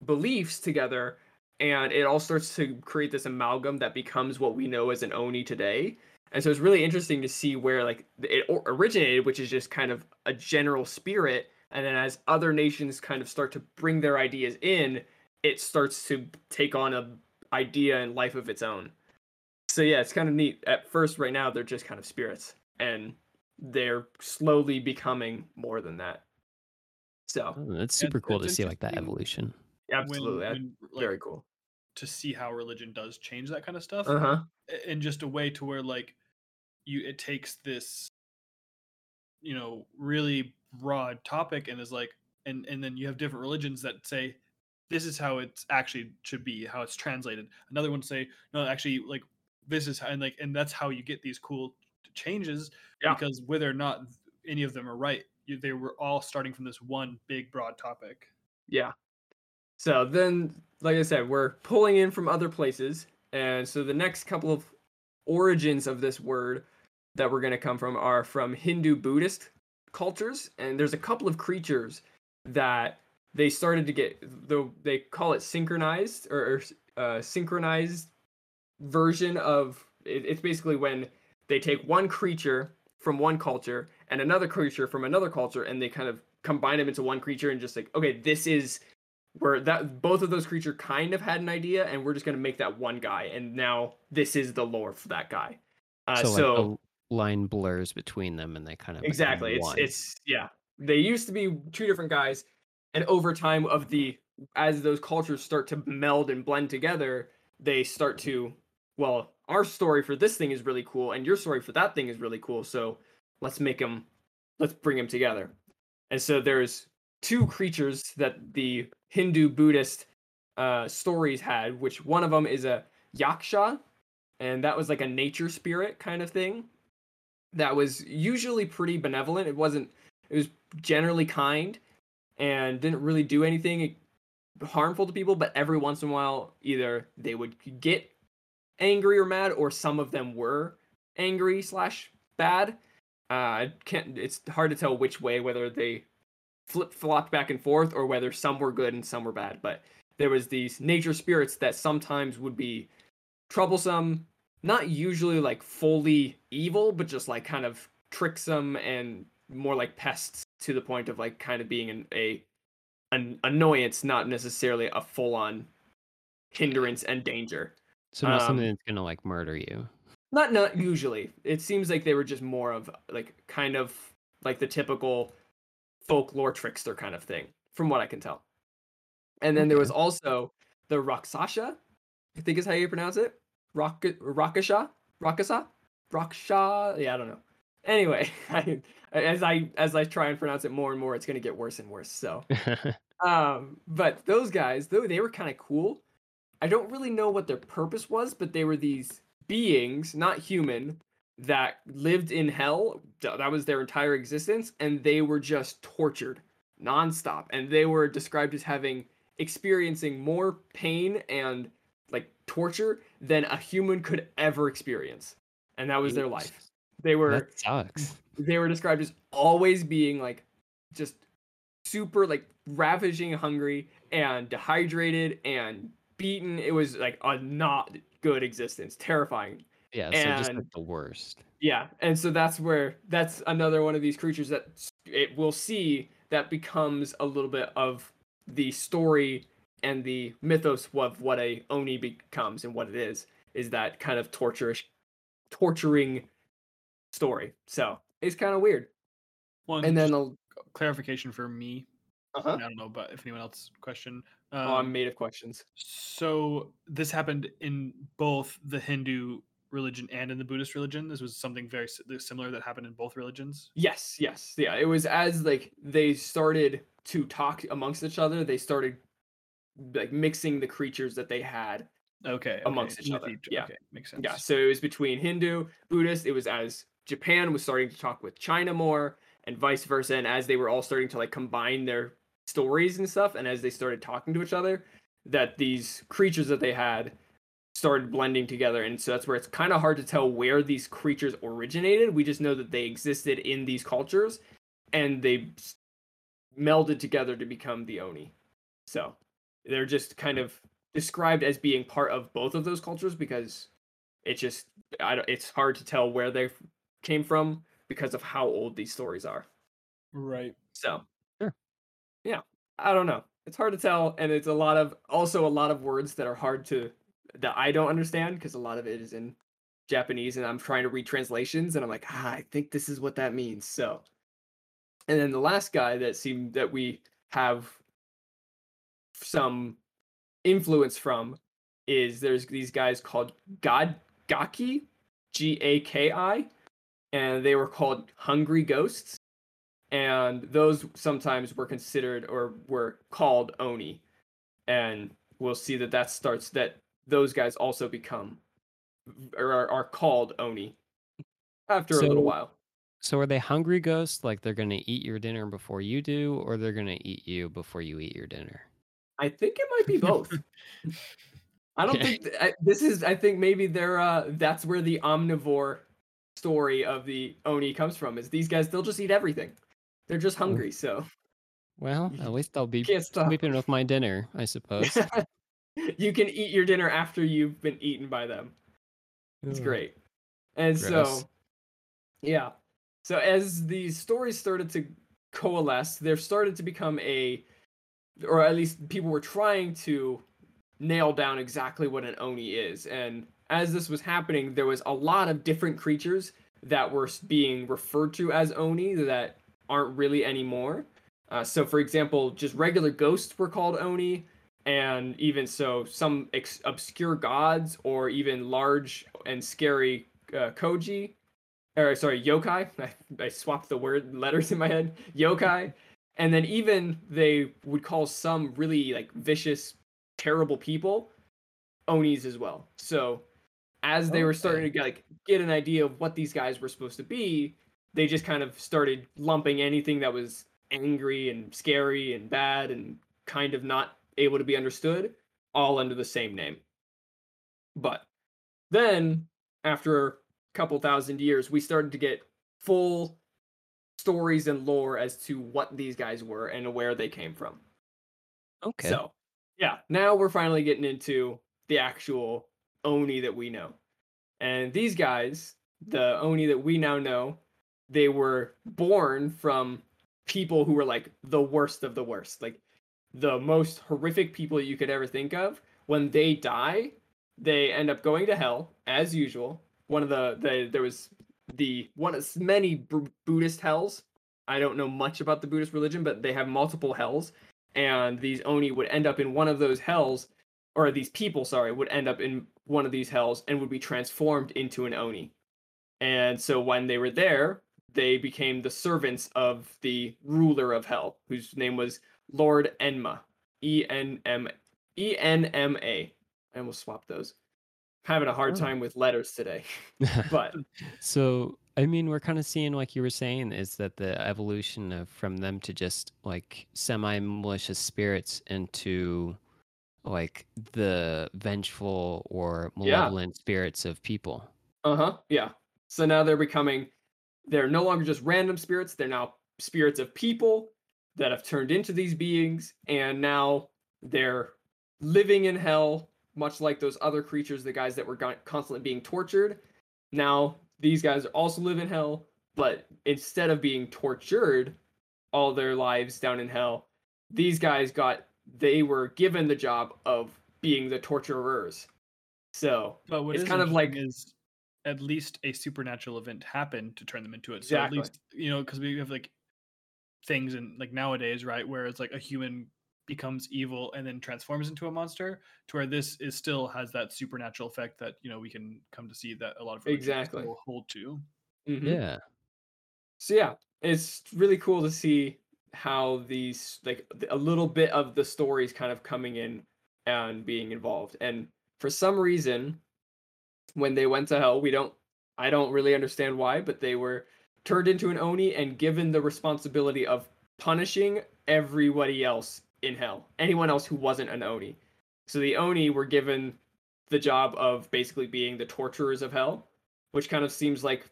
beliefs together. And it all starts to create this amalgam that becomes what we know as an oni today. And so it's really interesting to see where like it originated which is just kind of a general spirit and then as other nations kind of start to bring their ideas in it starts to take on a idea and life of its own. So yeah it's kind of neat. At first right now they're just kind of spirits and they're slowly becoming more than that. So Oh, that's Yeah, super cool to see like that evolution. absolutely that's when, like, very cool. to see how religion does change that kind of stuff uh-huh. in just a way to where like you it takes this you know really broad topic and is like and and then you have different religions that say this is how it's actually should be how it's translated another one say no actually like this is how and like and that's how you get these cool changes Yeah. because whether or not any of them are right you, they were all starting from this one big broad topic Yeah. So then, like I said, we're pulling in from other places. And so the next couple of origins of this word that we're going to come from are from Hindu Buddhist cultures. And there's a couple of creatures that they started to get, though they call it synchronized or, or uh, synchronized version of it, it's basically when they take one creature from one culture and another creature from another culture and they kind of combine them into one creature and just like okay this is where that both of those creature kind of had an idea and we're just going to make that one guy and now this is the lore for that guy uh, so so, like line blurs between them and they kind of exactly it's one. it's yeah they used to be two different guys and over time of the as those cultures start to meld and blend together they start to well our story for this thing is really cool and your story for that thing is really cool so let's make them let's bring them together and so there's two creatures that the hindu buddhist uh, stories had which one of them is a yaksha and that was like a nature spirit kind of thing that was usually pretty benevolent. It wasn't it was generally kind and didn't really do anything harmful to people but every once in a while either they would get angry or mad or some of them were angry slash bad. Uh I can't it's hard to tell which way whether they flip flopped back and forth or whether some were good and some were bad but there was these nature spirits that sometimes would be troublesome not usually like fully evil but just like kind of tricksome and more like pests to the point of like kind of being an a an annoyance not necessarily a full-on hindrance and danger. So not um, something that's gonna like murder you. not not usually. It seems like they were just more of like kind of like the typical folklore trickster kind of thing from what i can tell. And then there was also the rakshasa i think is how you pronounce it Rak- rakasha rakasa raksha yeah i don't know. Anyway I, as i as i try and pronounce it more and more it's going to get worse and worse so. Um but those guys though they were kind of cool. I don't really know what their purpose was but they were these beings not human that lived in hell that was their entire existence and they were just tortured nonstop and they were described as having experiencing more pain and torture than a human could ever experience. And that was their life. They were that sucks. they were described as always being like just super like ravaging hungry and dehydrated and beaten. It was like a not good existence. Terrifying. Yeah, so just and- like the worst. yeah and so that's where that's another one of these creatures that it will see that becomes a little bit of the story and the mythos of what a oni becomes and what it is is that kind of torturous torturing story so it's kind of weird one and then just a, clarification for me Uh-huh. I don't know, but if anyone else question. oh, I'm Um, made of questions. so this happened in both the Hindu religion and in the Buddhist religion. This was something very similar that happened in both religions. Yes, yes, yeah. It was as like they started to talk amongst each other. They started like mixing the creatures that they had. Okay. Amongst okay, each other, yeah. Okay, makes sense. Yeah, so it was between Hindu, Buddhist. It was as Japan was starting to talk with China more, and vice versa. And as they were all starting to like combine their stories and stuff, and as they started talking to each other, that these creatures that they had started blending together. And so that's where it's kind of hard to tell where these creatures originated. We just know that they existed in these cultures, and they melded together to become the Oni. So they're just kind of described as being part of both of those cultures because it just I don't, it's hard to tell where they came from because of how old these stories are. Right. So, Sure. yeah, I don't know. It's hard to tell, and it's a lot of also a lot of words that are hard to that I don't understand because a lot of it is in Japanese, and I'm trying to read translations, and I'm like, ah, I think this is what that means. So, and then the last guy that seemed that we have some influence from is there's these guys called God Gaki, G A K I, and they were called Hungry Ghosts, and those sometimes were considered or were called Oni, and we'll see that that starts that those guys also become or are, are called Oni after a little while. So are they hungry ghosts? Like they're gonna eat your dinner before you do, or they're gonna eat you before you eat your dinner? I think it might be both. I don't Okay. think th- I, this is. I think maybe they're. Uh, that's where the omnivore story of the Oni comes from. Is these guys? They'll just eat everything. They're just hungry, so Well, at least I'll be sleeping with my dinner, I suppose. you can eat your dinner after you've been eaten by them. It's great. And Gross. so, yeah. So as these stories started to coalesce, there started to become a, or at least people were trying to nail down exactly what an Oni is. And as this was happening, there was a lot of different creatures that were being referred to as Oni that aren't really anymore. Uh, so, for example, just regular ghosts were called Oni, and even so, some ex- obscure gods or even large and scary uh, Koji, or sorry, yokai. I, I swapped the word letters in my head. Yokai, and then even they would call some really like vicious, terrible people Onis as well. So, as they were starting to get, like get an idea of what these guys were supposed to be, they just kind of started lumping anything that was angry and scary and bad and kind of not able to be understood all under the same name. But then, after a couple thousand years, we started to get full stories and lore as to what these guys were and where they came from. Okay. So, yeah, now we're finally getting into the actual Oni that we know. And these guys, the Oni that we now know, they were born from people who were like the worst of the worst, like the most horrific people you could ever think of. When they die, they end up going to hell as usual. One of the, the there was the one of many Bu- Buddhist hells. I don't know much about the Buddhist religion, but they have multiple hells. And these oni would end up in one of those hells or these people sorry would end up in one of these hells and would be transformed into an oni. And so when they were there they became the servants of the ruler of hell whose name was lord enma. E-n-m e-n-m-a i almost swapped those having a hard Oh. time with letters today but so I mean, we're kind of seeing, like you were saying, is that the evolution of from them to just like semi-malicious spirits into like the vengeful or Yeah. malevolent spirits of people. Uh-huh. Yeah. So now they're becoming they're no longer just random spirits, they're now spirits of people that have turned into these beings and now they're living in hell much like those other creatures, the guys that were constantly being tortured. Now these guys also live in hell, but instead of being tortured all their lives down in hell, these guys got they were given the job of being the torturers. So, But what It's kind of like- is at least a supernatural event happened to turn them into it. So Exactly. at least you know because we have like things and like nowadays, right, where it's like a human becomes evil and then transforms into a monster, to where this is still has that supernatural effect that you know we can come to see that a lot of Exactly. still hold to. Mhm. Yeah. So yeah, it's really cool to see how these like a little bit of the stories kind of coming in and being involved. And for some reason, when they went to hell, we don't I don't really understand why, but they were turned into an oni and given the responsibility of punishing everybody else in hell, anyone else who wasn't an oni. So the oni were given the job of basically being the torturers of hell, which kind of seems like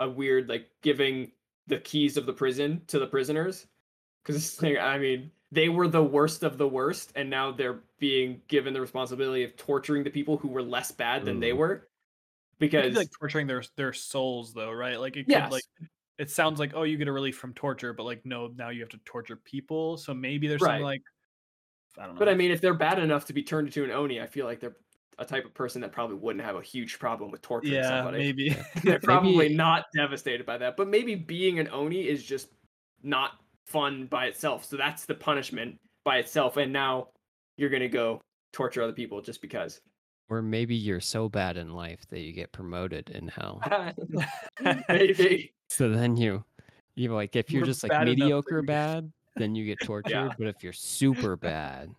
a weird like giving the keys of the prison to the prisoners because like, i mean they were the worst of the worst and now they're being given the responsibility of torturing the people who were less bad than they Ooh. were because be like torturing their their souls though, right? Like it could Yes. like it sounds like oh you get a relief from torture, but like no, now you have to torture people. So maybe there's Right. something like I don't know. but i mean if they're bad enough to be turned into an oni i feel like they're a type of person that probably wouldn't have a huge problem with torturing yeah, somebody maybe. they're probably Maybe- not devastated by that but maybe being an oni is just not fun by itself so that's the punishment by itself and now you're gonna go torture other people just because Or maybe you're so bad in life that you get promoted in hell. maybe So then you, you like if you're We're just like bad enough mediocre you- bad, then you get tortured. But if you're super bad,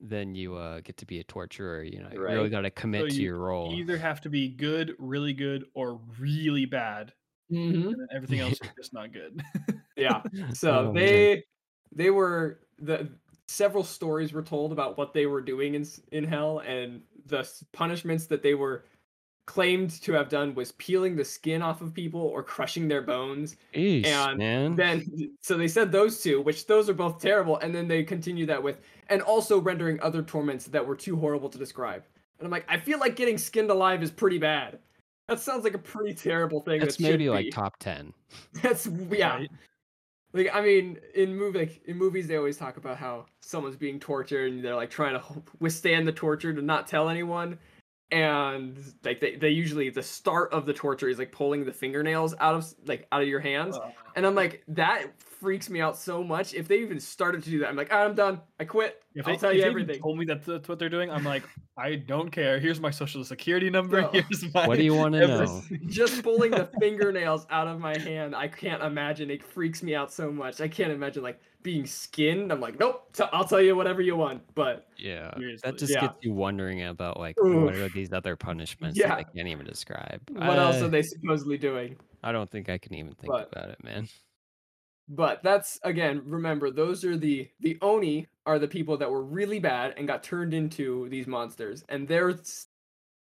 then you uh, get to be a torturer. You know, you really got to commit to you your role. You either have to be good, really good, or really bad, Mhm. and everything else is just not good. yeah so Oh, man. they they were the several stories were told about what they were doing in s- in hell and the punishments that they were claimed to have done was peeling the skin off of people or crushing their bones Eesh, and man. then so they said those two which those are both terrible and then they continue that with and also rendering other torments that were too horrible to describe and i'm like i feel like getting skinned alive is pretty bad that sounds like a pretty terrible thing That's that maybe like be. top ten. that's yeah Right? Like I mean, in movie like in movies, they always talk about how someone's being tortured and they're like trying to withstand the torture to not tell anyone, and like they, they usually the start of the torture is like pulling the fingernails out of like out of your hands, and I'm like that freaks me out so much. If they even started to do that, I'm like, "Ah, I'm done. I quit. if I'll they, tell if you they everything. told me that that's what they're doing, I'm like, I don't care. Here's my social security number. No. Here's my. What do you want to every- know? Just pulling the fingernails out of my hand, I can't imagine. It freaks me out so much. I can't imagine like being skinned. I'm like, nope. T- I'll tell you whatever you want, but Yeah, Seriously. that just Yeah. gets you wondering about like what are these other punishments Yeah. that I can't even describe. what else are they supposedly doing? I don't think I can even think But- about it, man. But that's again, remember those are the the oni are the people that were really bad and got turned into these monsters, and they're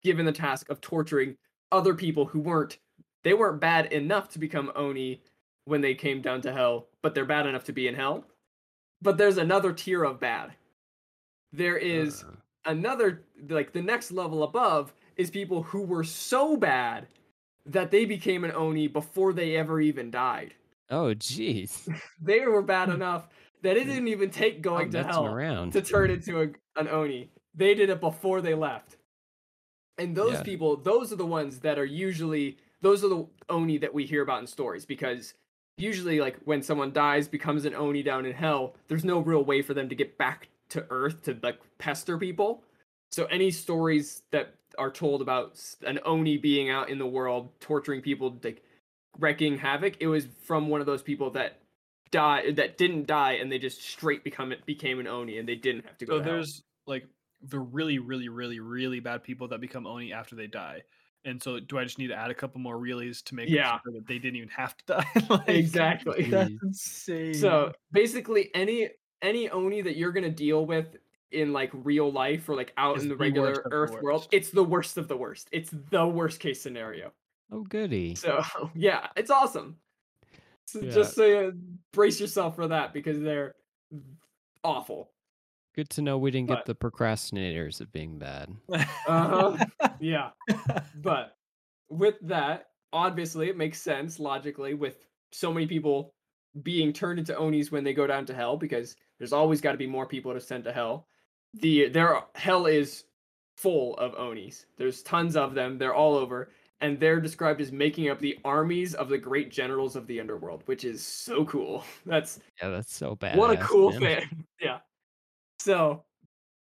given the task of torturing other people who weren't they weren't bad enough to become oni when they came down to hell, but they're bad enough to be in hell. But there's another tier of bad. There is Uh, another like the next level above is people who were so bad that they became an oni before they ever even died. Oh, jeez. They were bad hmm. enough that it didn't even take going I'm to hell around. to turn into a, an oni. They did it before they left. And those Yeah. people, those are the ones that are usually those are the oni that we hear about in stories because usually like when someone dies becomes an oni down in hell, there's no real way for them to get back to earth to like pester people. So any stories that are told about an oni being out in the world torturing people like wrecking havoc, it was from one of those people that died that didn't die and they just straight become it became an oni and they didn't have to go So to hell. there's like the really, really, really, really bad people that become Oni after they die. And so, do I just need to add a couple more realies to make Yeah. sure that they didn't even have to die? Like, exactly That's mm. insane. so basically any any oni that you're gonna deal with in like real life or like out Is in the the regular worst of the earth world it's the worst of the worst it's the worst case scenario Oh, goody. so yeah it's awesome. So Yeah. just so you brace yourself for that because they're awful. Good to know we didn't but- get the procrastinators of being bad. uh-huh. Yeah. But with that obviously it makes sense logically with so many people being turned into onis when they go down to hell because there's always got to be more people to send to hell. The their hell is full of onis. There's tons of them. They're all over and they're described as making up the armies of the great generals of the underworld, which is so cool. That's Yeah, that's so bad. what a cool thing. Yeah. So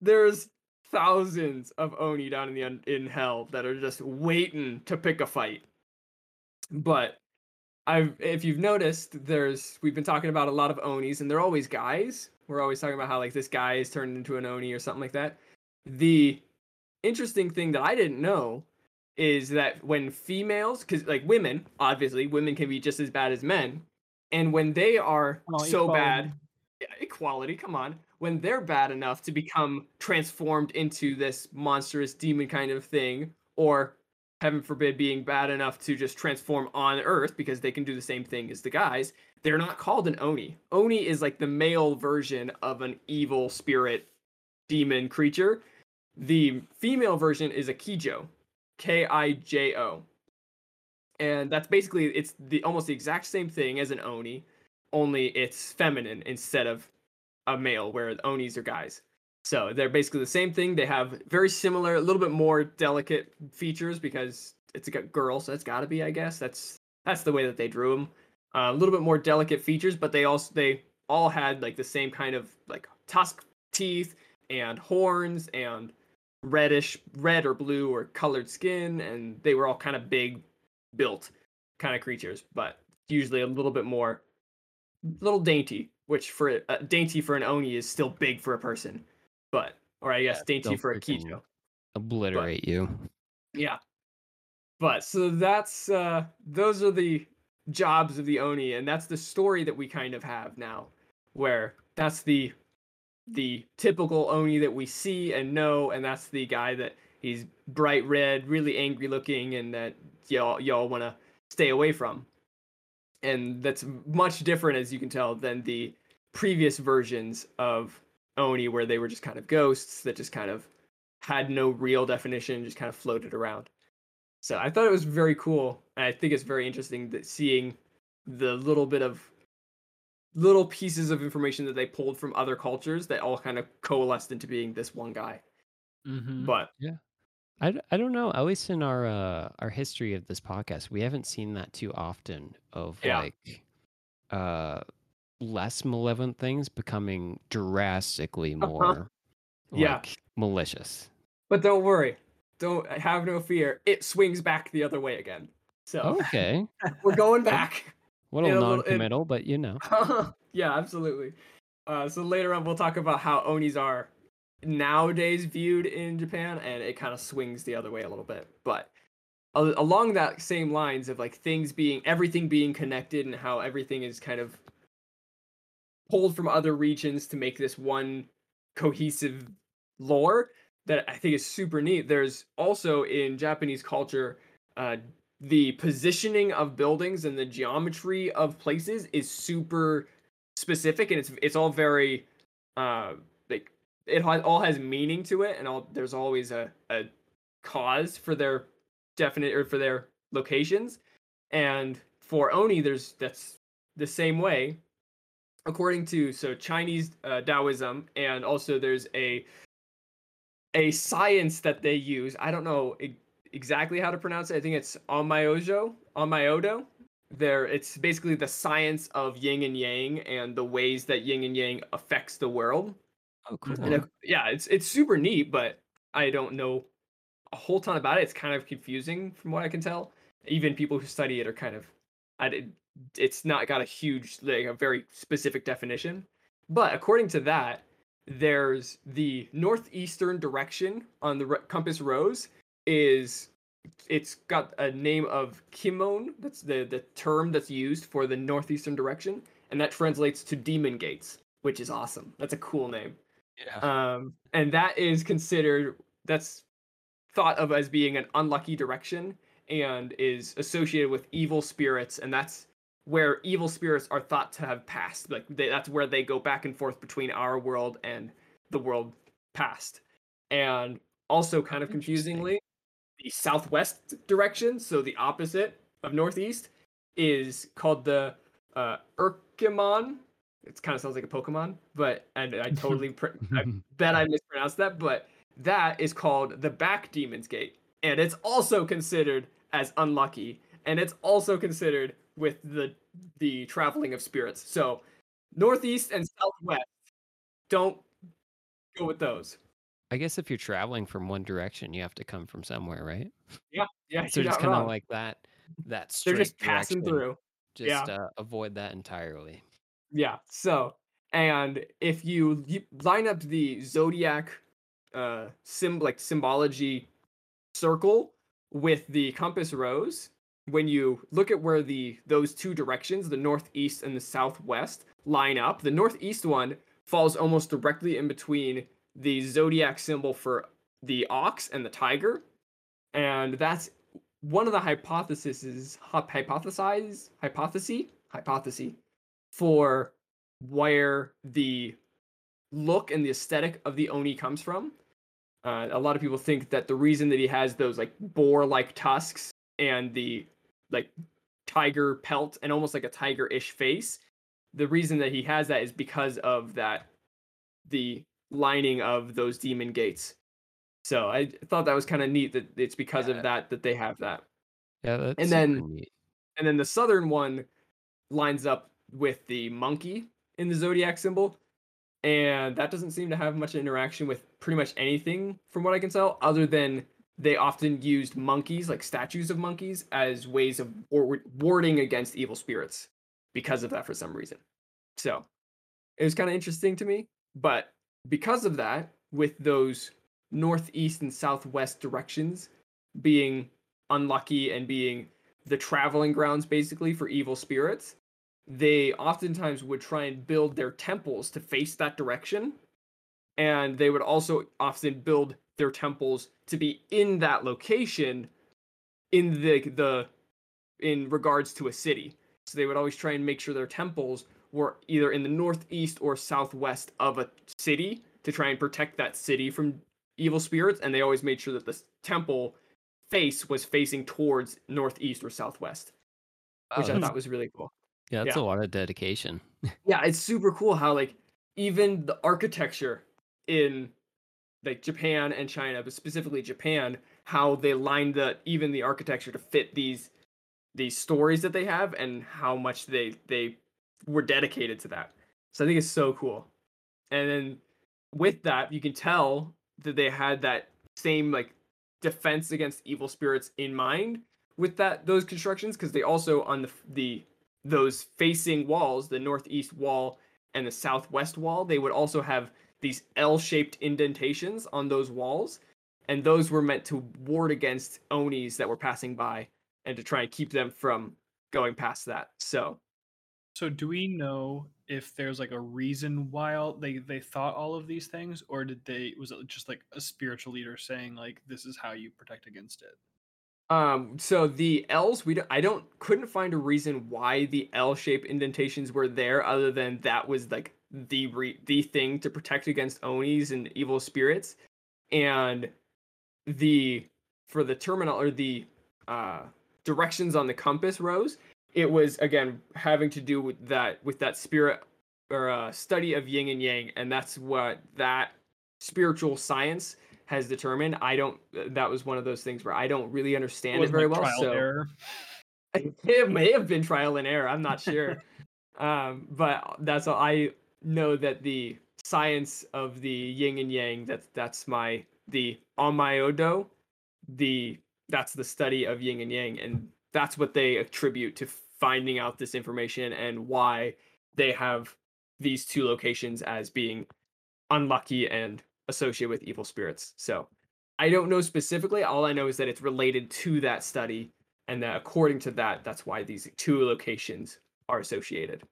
there's thousands of oni down in the un- in hell that are just waiting to pick a fight. But I've if you've noticed, there's we've been talking about a lot of onis, and they're always guys. We're always talking about how like this guy is turned into an oni or something like that. The interesting thing that I didn't know is that when females, because like women, obviously women can be just as bad as men, and when they are Oh, so bad, equality. yeah, equality, come on. When they're bad enough to become transformed into this monstrous demon kind of thing, or heaven forbid being bad enough to just transform on Earth because they can do the same thing as the guys, they're not called an Oni. Oni is like the male version of an evil spirit demon creature. The female version is a Kijo, K I J O. And that's basically it's the almost the exact same thing as an Oni, only it's feminine instead of a male where the Onis are guys. So they're basically the same thing. They have very similar, a little bit more delicate features because it's a girl, so it's got to be, I guess. That's that's the way that they drew them. Uh, a little bit more delicate features, but they also they all had like the same kind of like tusk teeth and horns and reddish red or blue or colored skin, and they were all kind of big built kind of creatures, but usually a little bit more little dainty, which for a uh, dainty for an oni is still big for a person, but or I guess Yeah, dainty for a Kijo. Obliterate you. Yeah. But so that's uh those are the jobs of the Oni and that's the story that we kind of have now where that's the the typical Oni that we see and know and that's the guy that he's bright red, really angry looking and that y'all y'all want to stay away from. And that's much different as you can tell than the previous versions of Oni where they were just kind of ghosts that just kind of had no real definition, just kind of floated around. So I thought it was very cool. And I think it's very interesting that seeing the little bit of little pieces of information that they pulled from other cultures that all kind of coalesced into being this one guy. Mhm. But I don't know. At least in our uh, our history of this podcast, we haven't seen that too often. Of Yeah. like, uh, less malevolent things becoming drastically more, Yeah. like, malicious. but don't worry. Don't have no fear. It swings back the other way again. So Okay, we're going back. A little a little- non-committal, but you know. yeah, absolutely. Uh, so later on, we'll talk about how onis are nowadays viewed in Japan, and it kind of swings the other way a little bit. But a- along that same lines of like things being everything being connected and how everything is kind of pulled from other regions to make this one cohesive lore that I think is super neat. There's also in Japanese culture, uh, the positioning of buildings and the geometry of places is super specific, and it's it's all very uh, like it all has meaning to it, and all there's always a a cause for their definite or for their locations, and for Oni, there's that's the same way according to so Chinese uh, Taoism, and also there's a a science that they use. I don't know e- exactly how to pronounce it. I think it's Onmyojo, Onmyodo. There, it's basically the science of yin and yang and the ways that yin and yang affects the world. Oh, cool. And uh, yeah, it's it's super neat, but I don't know a whole ton about it. It's kind of confusing from what I can tell. Even people who study it are kind of, I did, it's not got a huge like a very specific definition. But according to that, there's the northeastern direction on the compass rose is it's got a name of Kimon. That's the the term that's used for the northeastern direction, and that translates to demon gates, which is awesome. That's a cool name yeah. um, and that is considered that's thought of as being an unlucky direction and is associated with evil spirits and that's where evil spirits are thought to have passed like they, that's where they go back and forth between our world and the world past and also kind of confusingly the southwest direction so the opposite of northeast is called the uh Urkimon. It kind of sounds like a Pokemon, but and I totally pr- I bet I mispronounced that, but that is called the Back Demon's Gate, and it's also considered as unlucky, and it's also considered with the the traveling of spirits. So northeast and southwest, don't go with those. I guess if you're traveling from one direction, you have to come from somewhere, right? Yeah, yeah, So just kind of like that. That They're just passing direction. through. Just Yeah. uh, avoid that entirely. Yeah. So, and if you, you line up the zodiac uh sim like symbology circle with the compass rose, when you look at where the those two directions, the northeast and the southwest, line up, the northeast one falls almost directly in between the zodiac symbol for the ox and the tiger. And that's one of the hypotheses hy- hypothesize hypothesis hypothesis for where the look and the aesthetic of the oni comes from. Uh, a lot of people think that the reason that he has those like boar-like tusks and the like tiger pelt and almost like a tiger-ish face, the reason that he has that is because of that the lining of those demon gates. So I thought that was kind of neat that it's because Yeah. of that that they have that Yeah, that's And then- neat. and then the southern one lines up with the monkey in the zodiac symbol and that doesn't seem to have much interaction with pretty much anything from what i can tell other than they often used monkeys like statues of monkeys as ways of war- warding against evil spirits because of that for some reason so it was kind of interesting to me but because of that with those northeast and southwest directions being unlucky and being the traveling grounds basically for evil spirits they oftentimes would try and build their temples to face that direction. And they would also often build their temples to be in that location in the the in regards to a city. So they would always try and make sure their temples were either in the northeast or southwest of a city to try and protect that city from evil spirits and they always made sure that the temple face was facing towards northeast or southwest oh, which Oh, i thought was really cool yeah, that's yeah. a lot of dedication. yeah it's super cool how like even the architecture in like japan and china but specifically japan how they lined the even the architecture to fit these these stories that they have and how much they they were dedicated to that. So i think it's so cool. And then with that you can tell that they had that same like defense against evil spirits in mind with that those constructions because they also on the the those facing walls the northeast wall and the southwest wall they would also have these l-shaped indentations on those walls. And those were meant to ward against onis that were passing by and to try and keep them from going past that. So So do we know if there's like a reason why all, they they thought all of these things, or did they was it just like a spiritual leader saying like this is how you protect against it? Um, so the L's, we don't, I don't couldn't find a reason why the L-shaped indentations were there, other than that was like the re, the thing to protect against Onis and evil spirits, and the for the terminal or the uh directions on the compass rose, it was again having to do with that with that spirit or uh, study of yin and yang, and that's what that spiritual science has determined. I don't. That was one of those things where I don't really understand it wasn't, very like, well. So error. it may have been trial and error. I'm not sure. um, but that's all. I know that the science of the yin and yang. That's that's my the Onmyodo. The that's the study of yin and yang, and that's what they attribute to finding out this information and why they have these two locations as being unlucky and associated with evil spirits. So I don't know specifically. All I know is that it's related to that study, and that according to that, that's why these two locations are associated.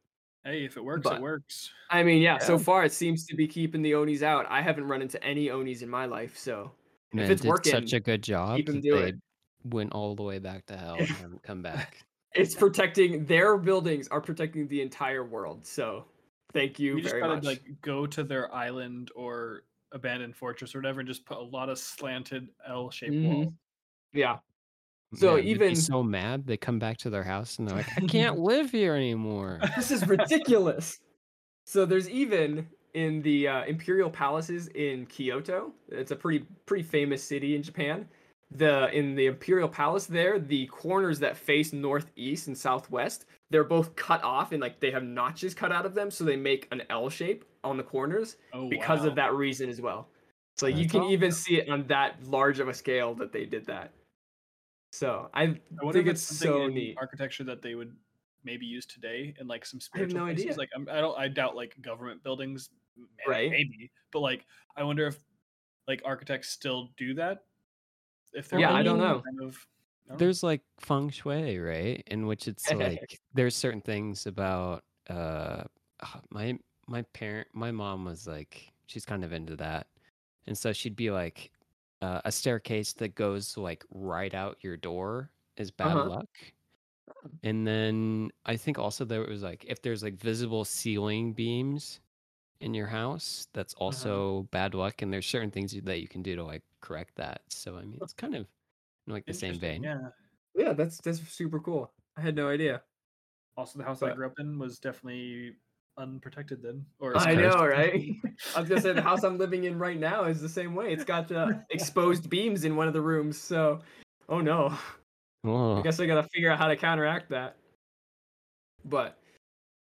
Hey, if it works, But- it works. I mean, yeah, so far it seems to be keeping the Onis out. I haven't run into any Onis in my life, so Man, it's did such a good job keep 'em that do they it. Went all the way back to hell and haven't come back. it's protecting their buildings are protecting the entire world. So thank you We just very gotta much. like go to their island or abandoned fortress or whatever, and just put a lot of slanted L-shaped Mhm. walls. yeah. So Man, even- so mad they come back to their house and they're like, I can't live here anymore. this is ridiculous. so there's even in the uh, imperial palaces in Kyoto. It's a pretty pretty famous city in Japan. The in the Imperial Palace there, the corners that face northeast and southwest, they're both cut off and like they have notches cut out of them, so they make an L shape on the corners Oh, because wow. of that reason as well. So you can awesome. even see it on that large of a scale that they did that. So I I think it's so neat. architecture that they would maybe use today in like some I have no places. idea. Like I'm, I don't, I doubt like government buildings, m- Right. Maybe, but like I wonder if like architects still do that. If they're Yeah, I don't know. Kind of, I don't know. There's like feng shui, right? In which it's like there's certain things about uh ah, my my parent my mom was like she's kind of into that. And so she'd be like uh, a staircase that goes like right out your door is bad Uh-huh. luck. And then I think also there was like if there's like visible ceiling beams in your house, that's Uh-huh. also bad luck and there's certain things that you can do to like correct that. So I mean, it's kind of in, like the same vein. Yeah. Yeah, that's that's super cool. I had no idea. Also, the house I grew up in was definitely unprotected then. Or I cursed. know, right? I was gonna say the house I'm living in right now is the same way. It's got the exposed beams in one of the rooms. So, oh no. I Oh, guess I gotta figure out how to counteract that. But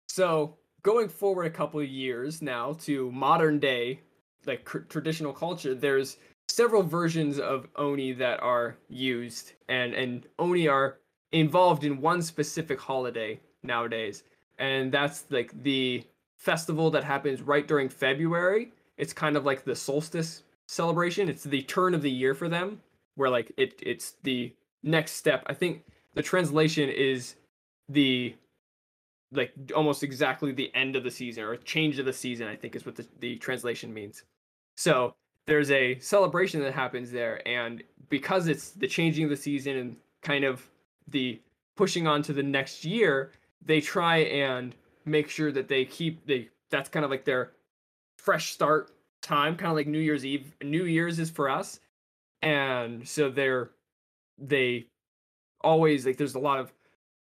so going forward a couple of years now to modern day, like cr- traditional culture, there's several versions of oni that are used, and and oni are involved in one specific holiday nowadays, and that's like the festival that happens right during February. It's kind of like the solstice celebration. It's the turn of the year for them, where like it it's the next step. I think the translation is the like almost exactly the end of the season or change of the season. I think is what the, the translation means. So there's a celebration that happens there, and because it's the changing of the season and kind of the pushing on to the next year, they try and make sure that they keep they that's kind of like their fresh start time, kind of like New Year's Eve. New Year's is for us, and so they're they always like there's a lot of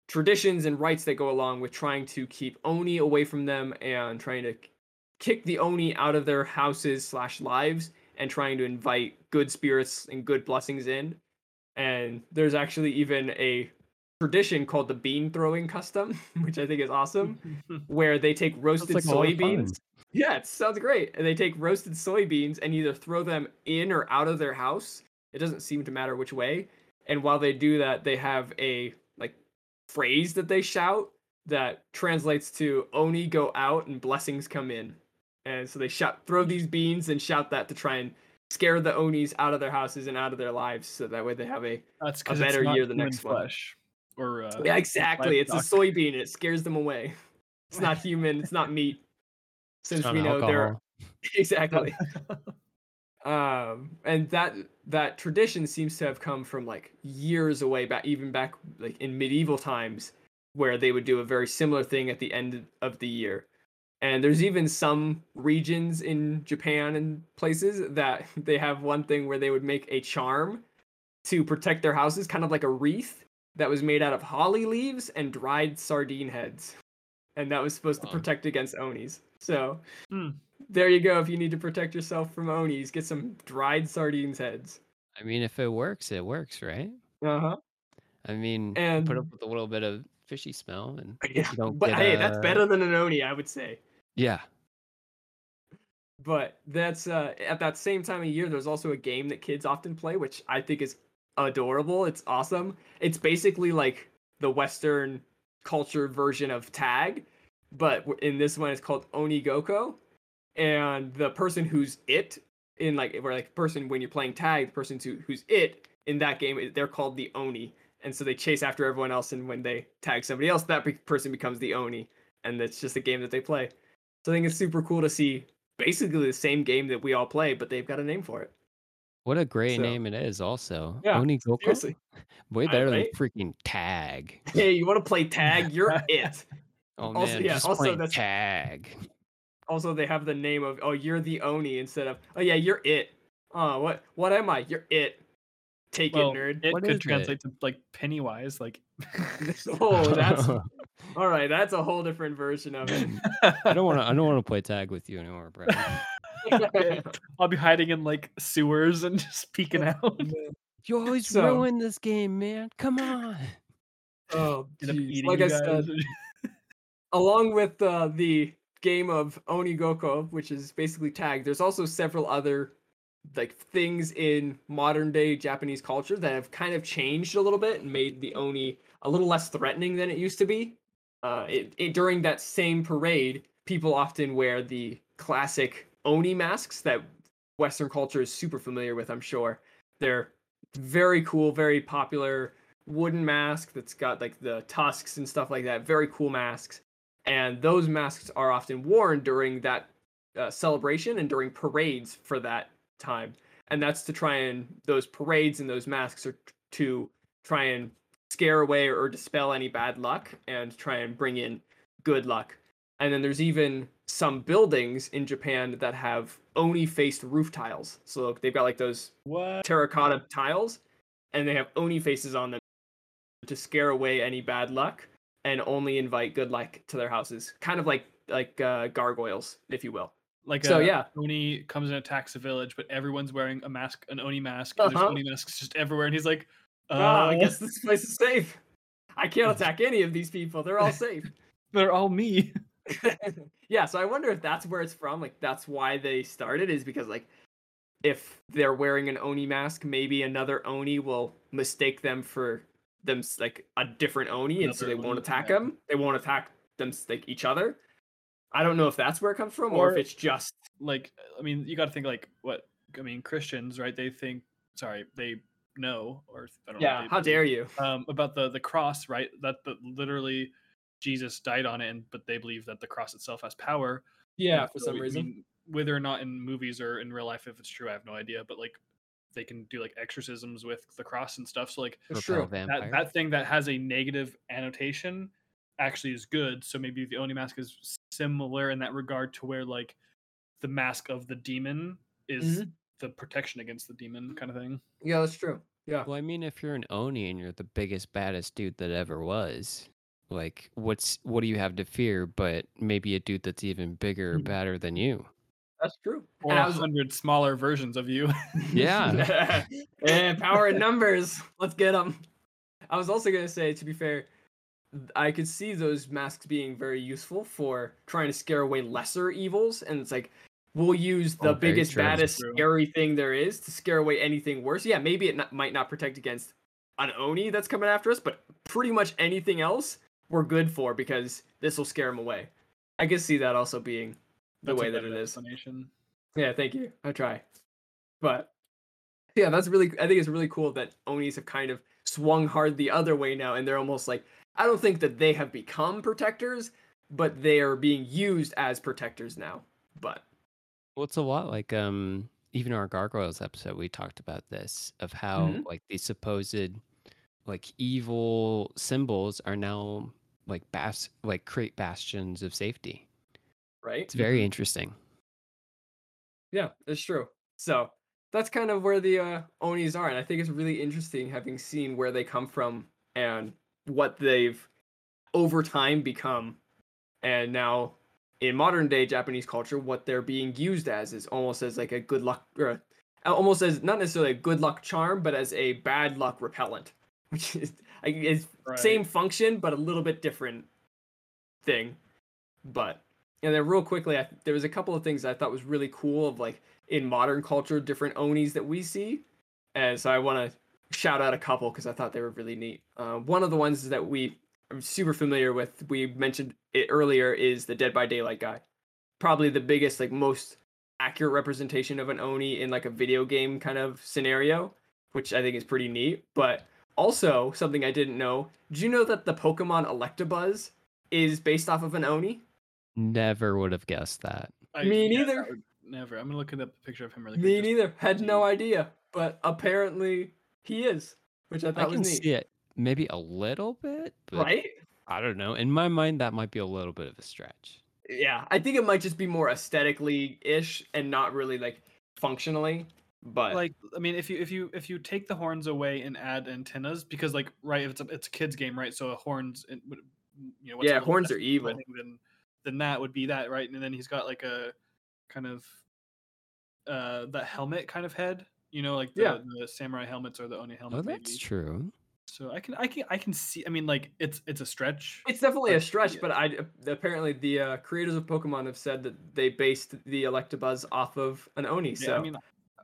traditions and rites that go along with trying to keep oni away from them and trying to kick the oni out of their houses slash lives and trying to invite good spirits and good blessings in and there's actually even a tradition called the bean throwing custom which i think is awesome where they take roasted like a lot of fun. soybeans yeah, it sounds great. And they take roasted soybeans and either throw them in or out of their house. It doesn't seem to matter which way. And while they do that, they have a phrase that they shout that translates to "Oni go out and blessings come in." And so they shout, throw these beans and shout that to try and scare the Onis out of their houses and out of their lives, so that way they have a That's a better year the next one. Or uh, yeah, exactly. It's a soybean. It scares them away. It's not human. It's not meat. Since we know they're exactly um and that that tradition seems to have come from like years away back even back like in medieval times where they would do a very similar thing at the end of the year. And there's even some regions in japan and places that they have one thing where they would make a charm to protect their houses kind of like a wreath that was made out of holly leaves and dried sardine heads. And that was supposed to protect against onis. So Hmm. There you go. If you need to protect yourself from Onis, get some dried sardines heads. I mean, if it works, it works, right? Uh huh. I mean, put up with a little bit of fishy smell, and Yeah, but hey, that's uh, better than an Oni, I would say. Yeah, But that's uh, at that same time of year. There's also a game that kids often play, which I think is adorable. It's awesome. It's basically like the Western culture version of tag, but in this one, it's called Onigokko, and the person who's it in like where like person when you're playing tag, the person who who's it in that game, they're called the Oni, and so they chase after everyone else, and when they tag somebody else, that be- person becomes the Oni, and it's just a game that they play. So I think it's super cool to see basically the same game that we all play, but they've got a name for it. what a great So- name it is. Also, Yeah, Onigokko, Seriously. way better right? than freaking tag. Hey, you want to play tag? You're it. Oh Also- man, yeah, just also that's- tag. Also, they have the name of oh, you're the Oni instead of oh yeah, you're it. Oh, what what am I? You're it. Take well, it, nerd. it What could is it? translate to like Pennywise, like. oh, that's all right. That's a whole different version of it. I don't want to. I don't want to play tag with you anymore, Brad. I'll be hiding in like sewers and just peeking out. You always So- ruin this game, man. Come on. Oh, End up jeez. eating like I said, along with uh, the game of Onigokko, which is basically tag, there's also several other like things in modern day Japanese culture that have kind of changed a little bit and made the Oni a little less threatening than it used to be. Uh, it, it, during that same parade, people often wear the classic Oni masks that Western culture is super familiar with, I'm sure. They're very cool, very popular wooden mask that's got like the tusks and stuff like that. Very cool masks. And those masks are often worn during that uh, celebration and during parades for that time. And that's to try and those parades and those masks are t- to try and scare away or dispel any bad luck and try and bring in good luck. And then there's even some buildings in Japan that have oni faced roof tiles. So they've got like those what? terracotta tiles and they have oni faces on them to scare away any bad luck and only invite good luck to their houses kind of like like uh, gargoyles if you will Like So, a yeah. Oni comes and attacks a village, but everyone's wearing a mask, an Oni mask. And Uh-huh. There's Oni masks just everywhere, and he's like, uh, ah, i guess this place is safe i can't attack any of these people they're all safe they're all me. yeah so i wonder if that's where it's from like that's why they started is because like if they're wearing an oni mask maybe another oni will mistake them for them like a different oni and so they won't attack yeah. them they won't attack them like each other i don't know if that's where it comes from or, Or- if it's just Like, I mean, you got to think like what? I mean, Christians, right? They think, sorry, they know, or I don't know. yeah how dare you um, about the the cross, right? That the literally Jesus died on it, and but they believe that the cross itself has power. yeah for so, some I reason mean, whether or not in movies or in real life, if it's true, I have no idea. But like, they can do like exorcisms with the cross and stuff. So like it's Repel true vampire. that that thing that has a negative annotation actually is good. So maybe the Oni mask is similar in that regard to where like the mask of the demon is Mhm. the protection against the demon kind of thing. yeah that's true yeah Well, I mean, if you're an Oni and you're the biggest, baddest dude that ever was, like, what's what do you have to fear? But maybe a dude that's even bigger, or Mhm. badder than you. That's true Or And I a was- smaller versions of you. Yeah. and power in numbers. Let's get them. I was also gonna say, to be fair, I could see those masks being very useful for trying to scare away lesser evils, and it's like we'll use the Oh, biggest, true. Baddest, scary thing there is to scare away anything worse. Yeah, maybe it not, might not protect against an oni that's coming after us, but pretty much anything else we're good for because this will scare them away. I can see that also being the way that it is. Yeah, thank you. I try. But yeah, that's really I think it's really cool that Onis have kind of swung hard the other way now and they're almost like I don't think that they have become protectors, but they are being used as protectors now. But Well, it's a lot like um even our gargoyles episode we talked about this of how Mhm. like these supposed like evil symbols are now like bas like create bastions of safety. Right? It's very interesting. Yeah, it's true. So that's kind of where the uh, Onis are, and I think it's really interesting having seen where they come from and what they've over time become, and now in modern day Japanese culture, what they're being used as is almost as like a good luck, or almost as not necessarily a good luck charm, but as a bad luck repellent, which is Right. same function but a little bit different thing. But and then real quickly, I, there was a couple of things I thought was really cool of like in modern culture, different onis that we see, and so I want to shout out a couple because I thought they were really neat. Uh, one of the ones that we are super familiar with, we mentioned it earlier, is the Dead by Daylight guy. Probably the biggest, like most accurate representation of an oni in like a video game kind of scenario, which I think is pretty neat. But also something I didn't know. do you know that the Pokemon Electabuzz is based off of an oni? Never would have guessed that. I- Me yeah, neither. I would Never. I'm gonna look at a picture of him really Me quick. just- neither. Had no idea, but apparently he is, which I I thought can was neat. see it maybe a little bit, but Right? I don't know. In my mind, that might be a little bit of a stretch. Yeah, I think it might just be more aesthetically ish and not really like functionally. But like i mean if you if you if you take the horns away and add antennas because like right if it's a, it's a kids game right so a horns you know what's a Yeah, horns are evil. than then that would be that right and then he's got like a kind of uh that helmet kind of head You know, like the, Yeah. the samurai helmets or the oni helmet. Oh, that's maybe. true. So I can I can I can see. I mean, like it's it's a stretch. It's definitely a stretch, yeah. but I apparently the uh, creators of Pokemon have said that they based the Electabuzz off of an Oni. Yeah, So I mean,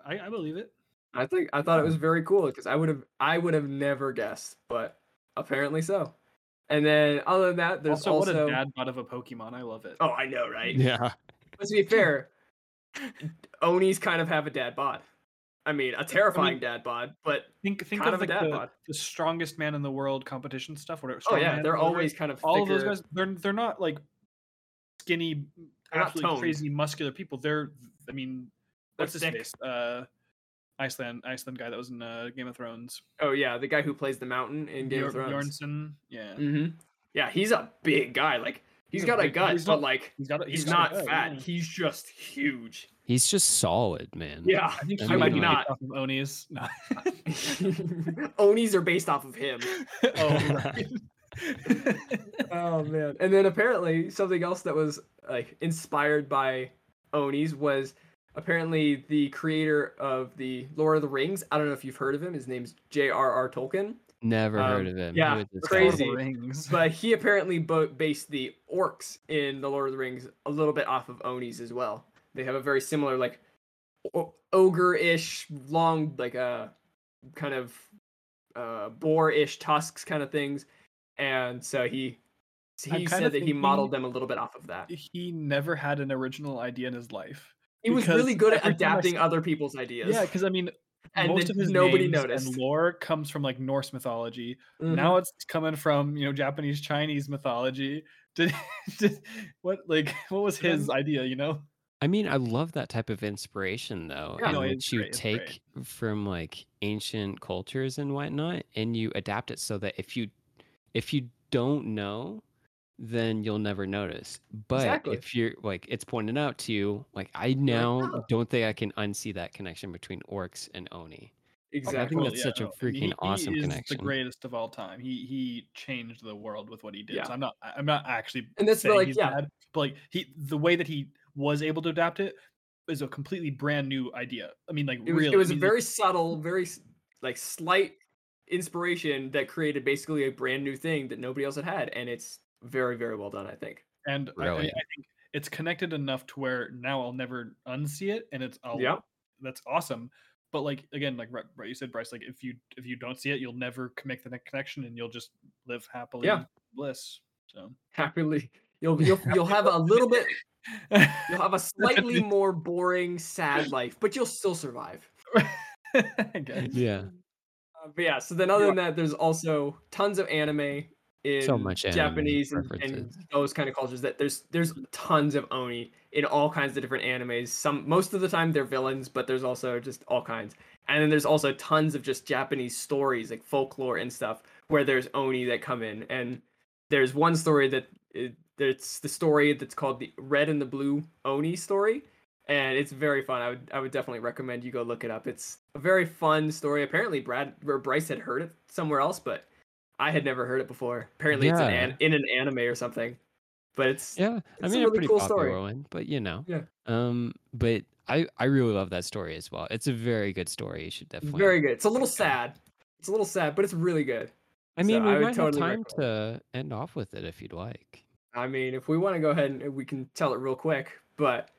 I, I believe it. I think I thought it was very cool because I would have I would have never guessed, but apparently so. And then other than that, there's Also, also, what a dad bod of a Pokemon. I love it. oh I know right. Yeah. But to be fair, Onis kind of have a dad bod. I mean, a terrifying dad bod, but think think kind of, of a like dad the, bod. the strongest man in the world competition stuff. Whatever. oh yeah, they're whatever. always kind of all of those guys. They're they're not like skinny, They're absolutely crazy muscular people. They're I mean, They're what's his face? Uh, Iceland Iceland guy that was in uh, Game of Thrones. Oh yeah, the guy who plays the mountain in Game of Thrones. Bjornsson. Yeah. hmm Yeah, he's a big guy. Like he's He's a got a big- gut, he's but like He's got a, he's, got not gut, fat. yeah. He's just huge. He's just solid, man. Yeah, I think I he mean, might be not. based off of Onis. No. Onis are based off of him. oh, right. Oh man. And then apparently something else that was like inspired by Onis was apparently the creator of the Lord of the Rings. I don't know if you've heard of him. His name's J.R.R. Tolkien. Never Um, heard of him. yeah, Who is this guy? Lord of crazy. Rings. But he apparently bo- based the orcs in the Lord of the Rings a little bit off of Onis as well. They have a very similar like o- ogre-ish long like uh kind of uh boar-ish tusks kind of things. And so he he said that he modeled them a little bit off of that. he never had an original idea in his life. He was really good at every time I adapting other people's ideas. Yeah, because I mean, And most of his nobody names noticed. and lore comes from like Norse mythology. Mhm. Now it's coming from you know Japanese Chinese mythology. Did, did what like what was his idea? You know? I mean, I love that type of inspiration though, Yeah. in No, which you great, take from like ancient cultures and whatnot, and you adapt it so that if you if you don't know, then you'll never notice. But Exactly. if you're like it's pointed out to you, like I now "Oh." don't think I can unsee that connection between orcs and oni. exactly. I think that's such a no, I mean, freaking awesome he is connection. The greatest of all time. He he changed the world with what he did. Yeah. So I'm not I'm not actually And that's saying like, he's yeah. bad, but like he the way that he was able to adapt it is a completely brand new idea. I mean, like It was, really, it was I a mean, very subtle, very like slight inspiration that created basically a brand new thing that nobody else had had, and it's very, very well done. I think. and I, I, I think it's connected enough to where now I'll never unsee it, and it's I'll, Yep. that's awesome. But like again, like right, right, you said, Bryce, like if you if you don't see it, you'll never c- make the ne- connection, and you'll just live happily Yeah. bliss. So Happily, you'll you'll you'll have a little bit, you'll have a slightly more boring, sad life, but you'll still survive. I guess. Yeah. Uh, but yeah, so then other than that, there's also tons of anime in much Japanese and, and those kind of cultures. That there's there's tons of oni in all kinds of different animes. Some most of the time they're villains, but there's also just all kinds. And then there's also tons of just Japanese stories like folklore and stuff where there's oni that come in. And there's one story that eh, it, it's the story that's called the Red and the Blue Oni story and it's very fun. I would I would definitely recommend you go look it up. It's a very fun story. Apparently, Brad or Bryce had heard it somewhere else, but I had never heard it before. Apparently, it's an, an in an anime or something. But it's Yeah, I It's a mean, a really pretty cool popular story. one, but you know, Yeah. Um, but I I really love that story as well. It's a very good story. You should definitely. very good. It's a little check it out. sad. It's a little sad, but it's really good. I mean, so we I would might totally have time recommend to end off with it if you'd like. I mean, if we want to go ahead and we can tell it real quick, but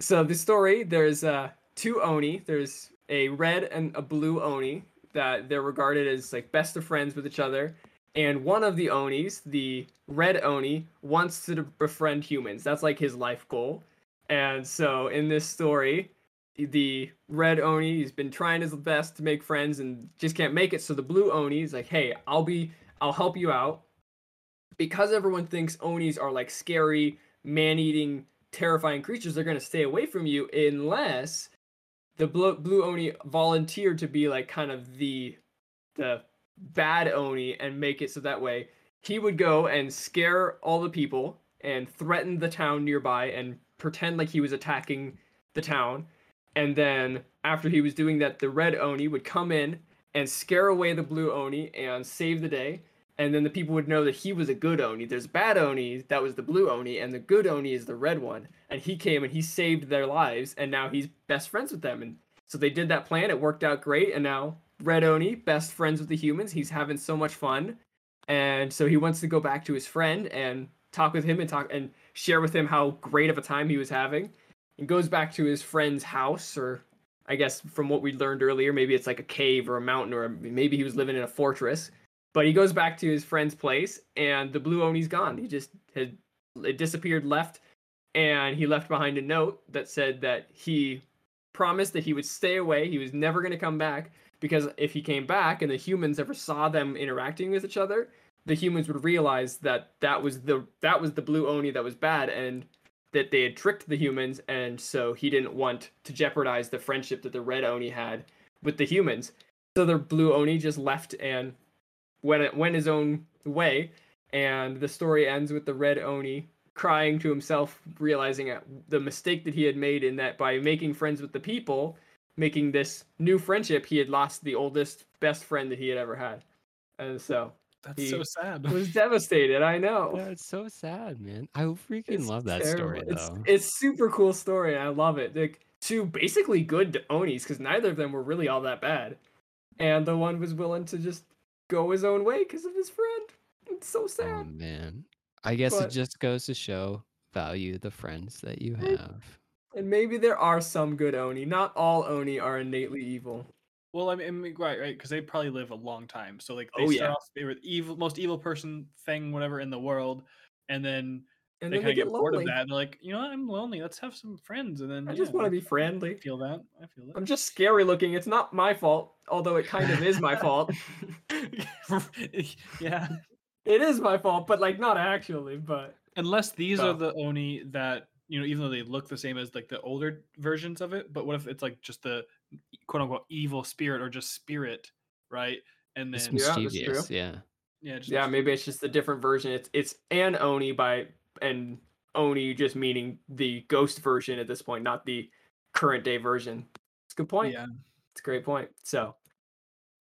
so the story there's uh two oni. There's a red and a blue oni that they're regarded as like best of friends with each other. And one of the onis, the red oni, wants to befriend humans. That's like his life goal. And so in this story, the red oni he's been trying his best to make friends and just can't make it. So the blue oni is like, "Hey, I'll be, I'll help you out." because everyone thinks onis are like scary, man-eating, terrifying creatures, they're gonna stay away from you unless the blue, blue oni volunteered to be like kind of the the bad oni and make it so that way he would go and scare all the people and threaten the town nearby and pretend like he was attacking the town. And then after he was doing that, the red oni would come in and scare away the blue oni and save the day and then the people would know that he was a good oni. There's bad oni that was the blue oni, and the good oni is the red one. And he came and he saved their lives, and now he's best friends with them. And So they did that plan. It worked out great, and now Red Oni, best friends with the humans. He's having so much fun, and so he wants to go back to his friend and talk with him and talk and share with him how great of a time he was having. And goes back to his friend's house, or I guess from what we learned earlier, maybe it's like a cave or a mountain, or maybe he was living in a fortress. But he goes back to his friend's place, and the blue Oni's gone. He just had it disappeared, left, and he left behind a note that said that he promised that he would stay away. He was never going to come back because if he came back and the humans ever saw them interacting with each other, the humans would realize that that was the that was the blue oni that was bad and that they had tricked the humans and so he didn't want to jeopardize the friendship that the red oni had with the humans. So the blue oni just left and went went his own way and the story ends with the red oni crying to himself, realizing the mistake that he had made in that by making friends with the people, making this new friendship, he had lost the oldest best friend that he had ever had. And so That's he so sad. was devastated. I know. Yeah, it's so sad, man. I freaking It's love that terrible. story It's though. it's super cool story. I love it. Like two basically good Onis because neither of them were really all that bad, and the one was willing to just go his own way because of his friend. It's so oh, sad. Oh man. I guess But- it just goes to show value the friends that you have. And maybe there are some good Oni. Not all Oni are innately evil. Well, I mean, I mean, right, right, because they probably live a long time. So like they Oh, start yeah. off they were the evil, most evil person thing, whatever in the world, and then And they then kind they of get get bored of that. And they're like, you know, what? I'm lonely. Let's have some friends. And then I just want to be friendly. I feel that. I feel that. I'm just scary looking. It's not my fault, although it kind of is my fault. yeah. It is my fault, but like not actually. But Unless these Oh. are the oni that you know, even though they look the same as like the older versions of it, but what if it's like just the quote unquote evil spirit or just spirit, right? And then Yeah, that's mischievous, yeah. yeah, just yeah, maybe it's just a different version. It's it's an Oni by and Oni just meaning the ghost version at this point, not the current day version. It's a good point. yeah. It's a great point. So,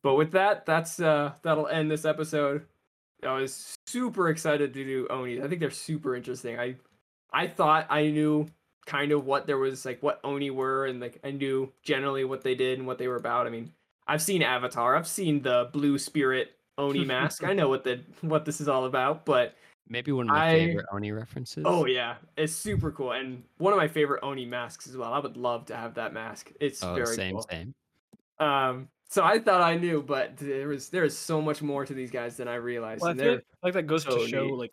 but with that, that's uh that'll end this episode. I was super excited to do Oni. I think they're super interesting. I I thought I knew kind of what there was like what Oni were and like I knew generally what they did and what they were about. I mean, I've seen Avatar. I've seen the blue spirit Oni mask. I know what the what this is all about, but Maybe one of my I- favorite Oni references. oh yeah, it's super cool and one of my favorite Oni masks as well. I would love to have that mask. It's Oh, very same, cool. same. Um, so I thought I knew, but there was there is so much more to these guys than I realized. Well, I and feel they're like that goes so to show neat. like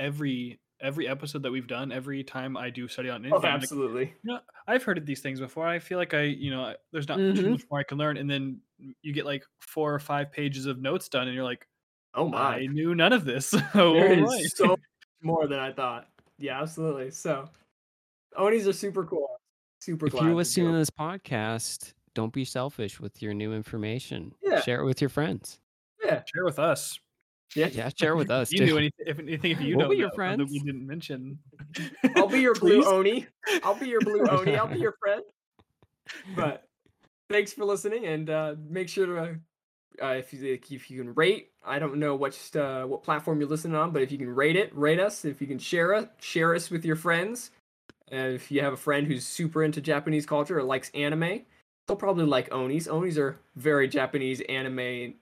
every every episode that we've done, every time I do study on oh, anything, like, absolutely. you know, I've heard of these things before. I feel like I, you know, there's not too Mhm. much more I can learn, and then you get like four or five pages of notes done, and you're like, Oh my, I knew none of this. there is Alright. so much more than I thought. Yeah, absolutely. So Onis are super cool. Super If glad you're listening do. to this podcast, don't be selfish with your new information. Yeah. Share it with your friends. Yeah, share with us. yeah. Yeah, share with us. you too. knew anything? If anything, if you What know were your friends that we didn't mention, I'll be your blue Please? Oni. I'll be your blue Oni. I'll be your friend. But thanks for listening, and uh, make sure to. Uh, if you if you can rate, I don't know what uh, what platform you're listening on, but if you can rate it, rate us. If you can share it, share us with your friends. And if you have a friend who's super into Japanese culture or likes anime, they'll probably like Onis. Onis are very Japanese anime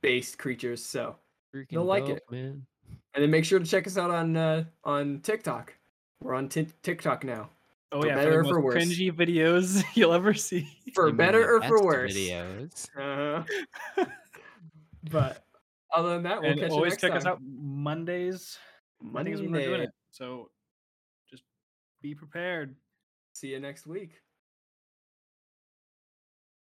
based creatures. So, Freaking They'll like dope, it. man. and then make sure to check us out on uh, on TikTok. We're on Tik TikTok now. Oh For yeah, better the or for most worse. cringy videos you'll ever see. For You better or for worse. Videos. Uh-huh. but other than that, we'll and catch you always next check time. us out Mondays. Mondays when we're doing it. So just be prepared. See you next week.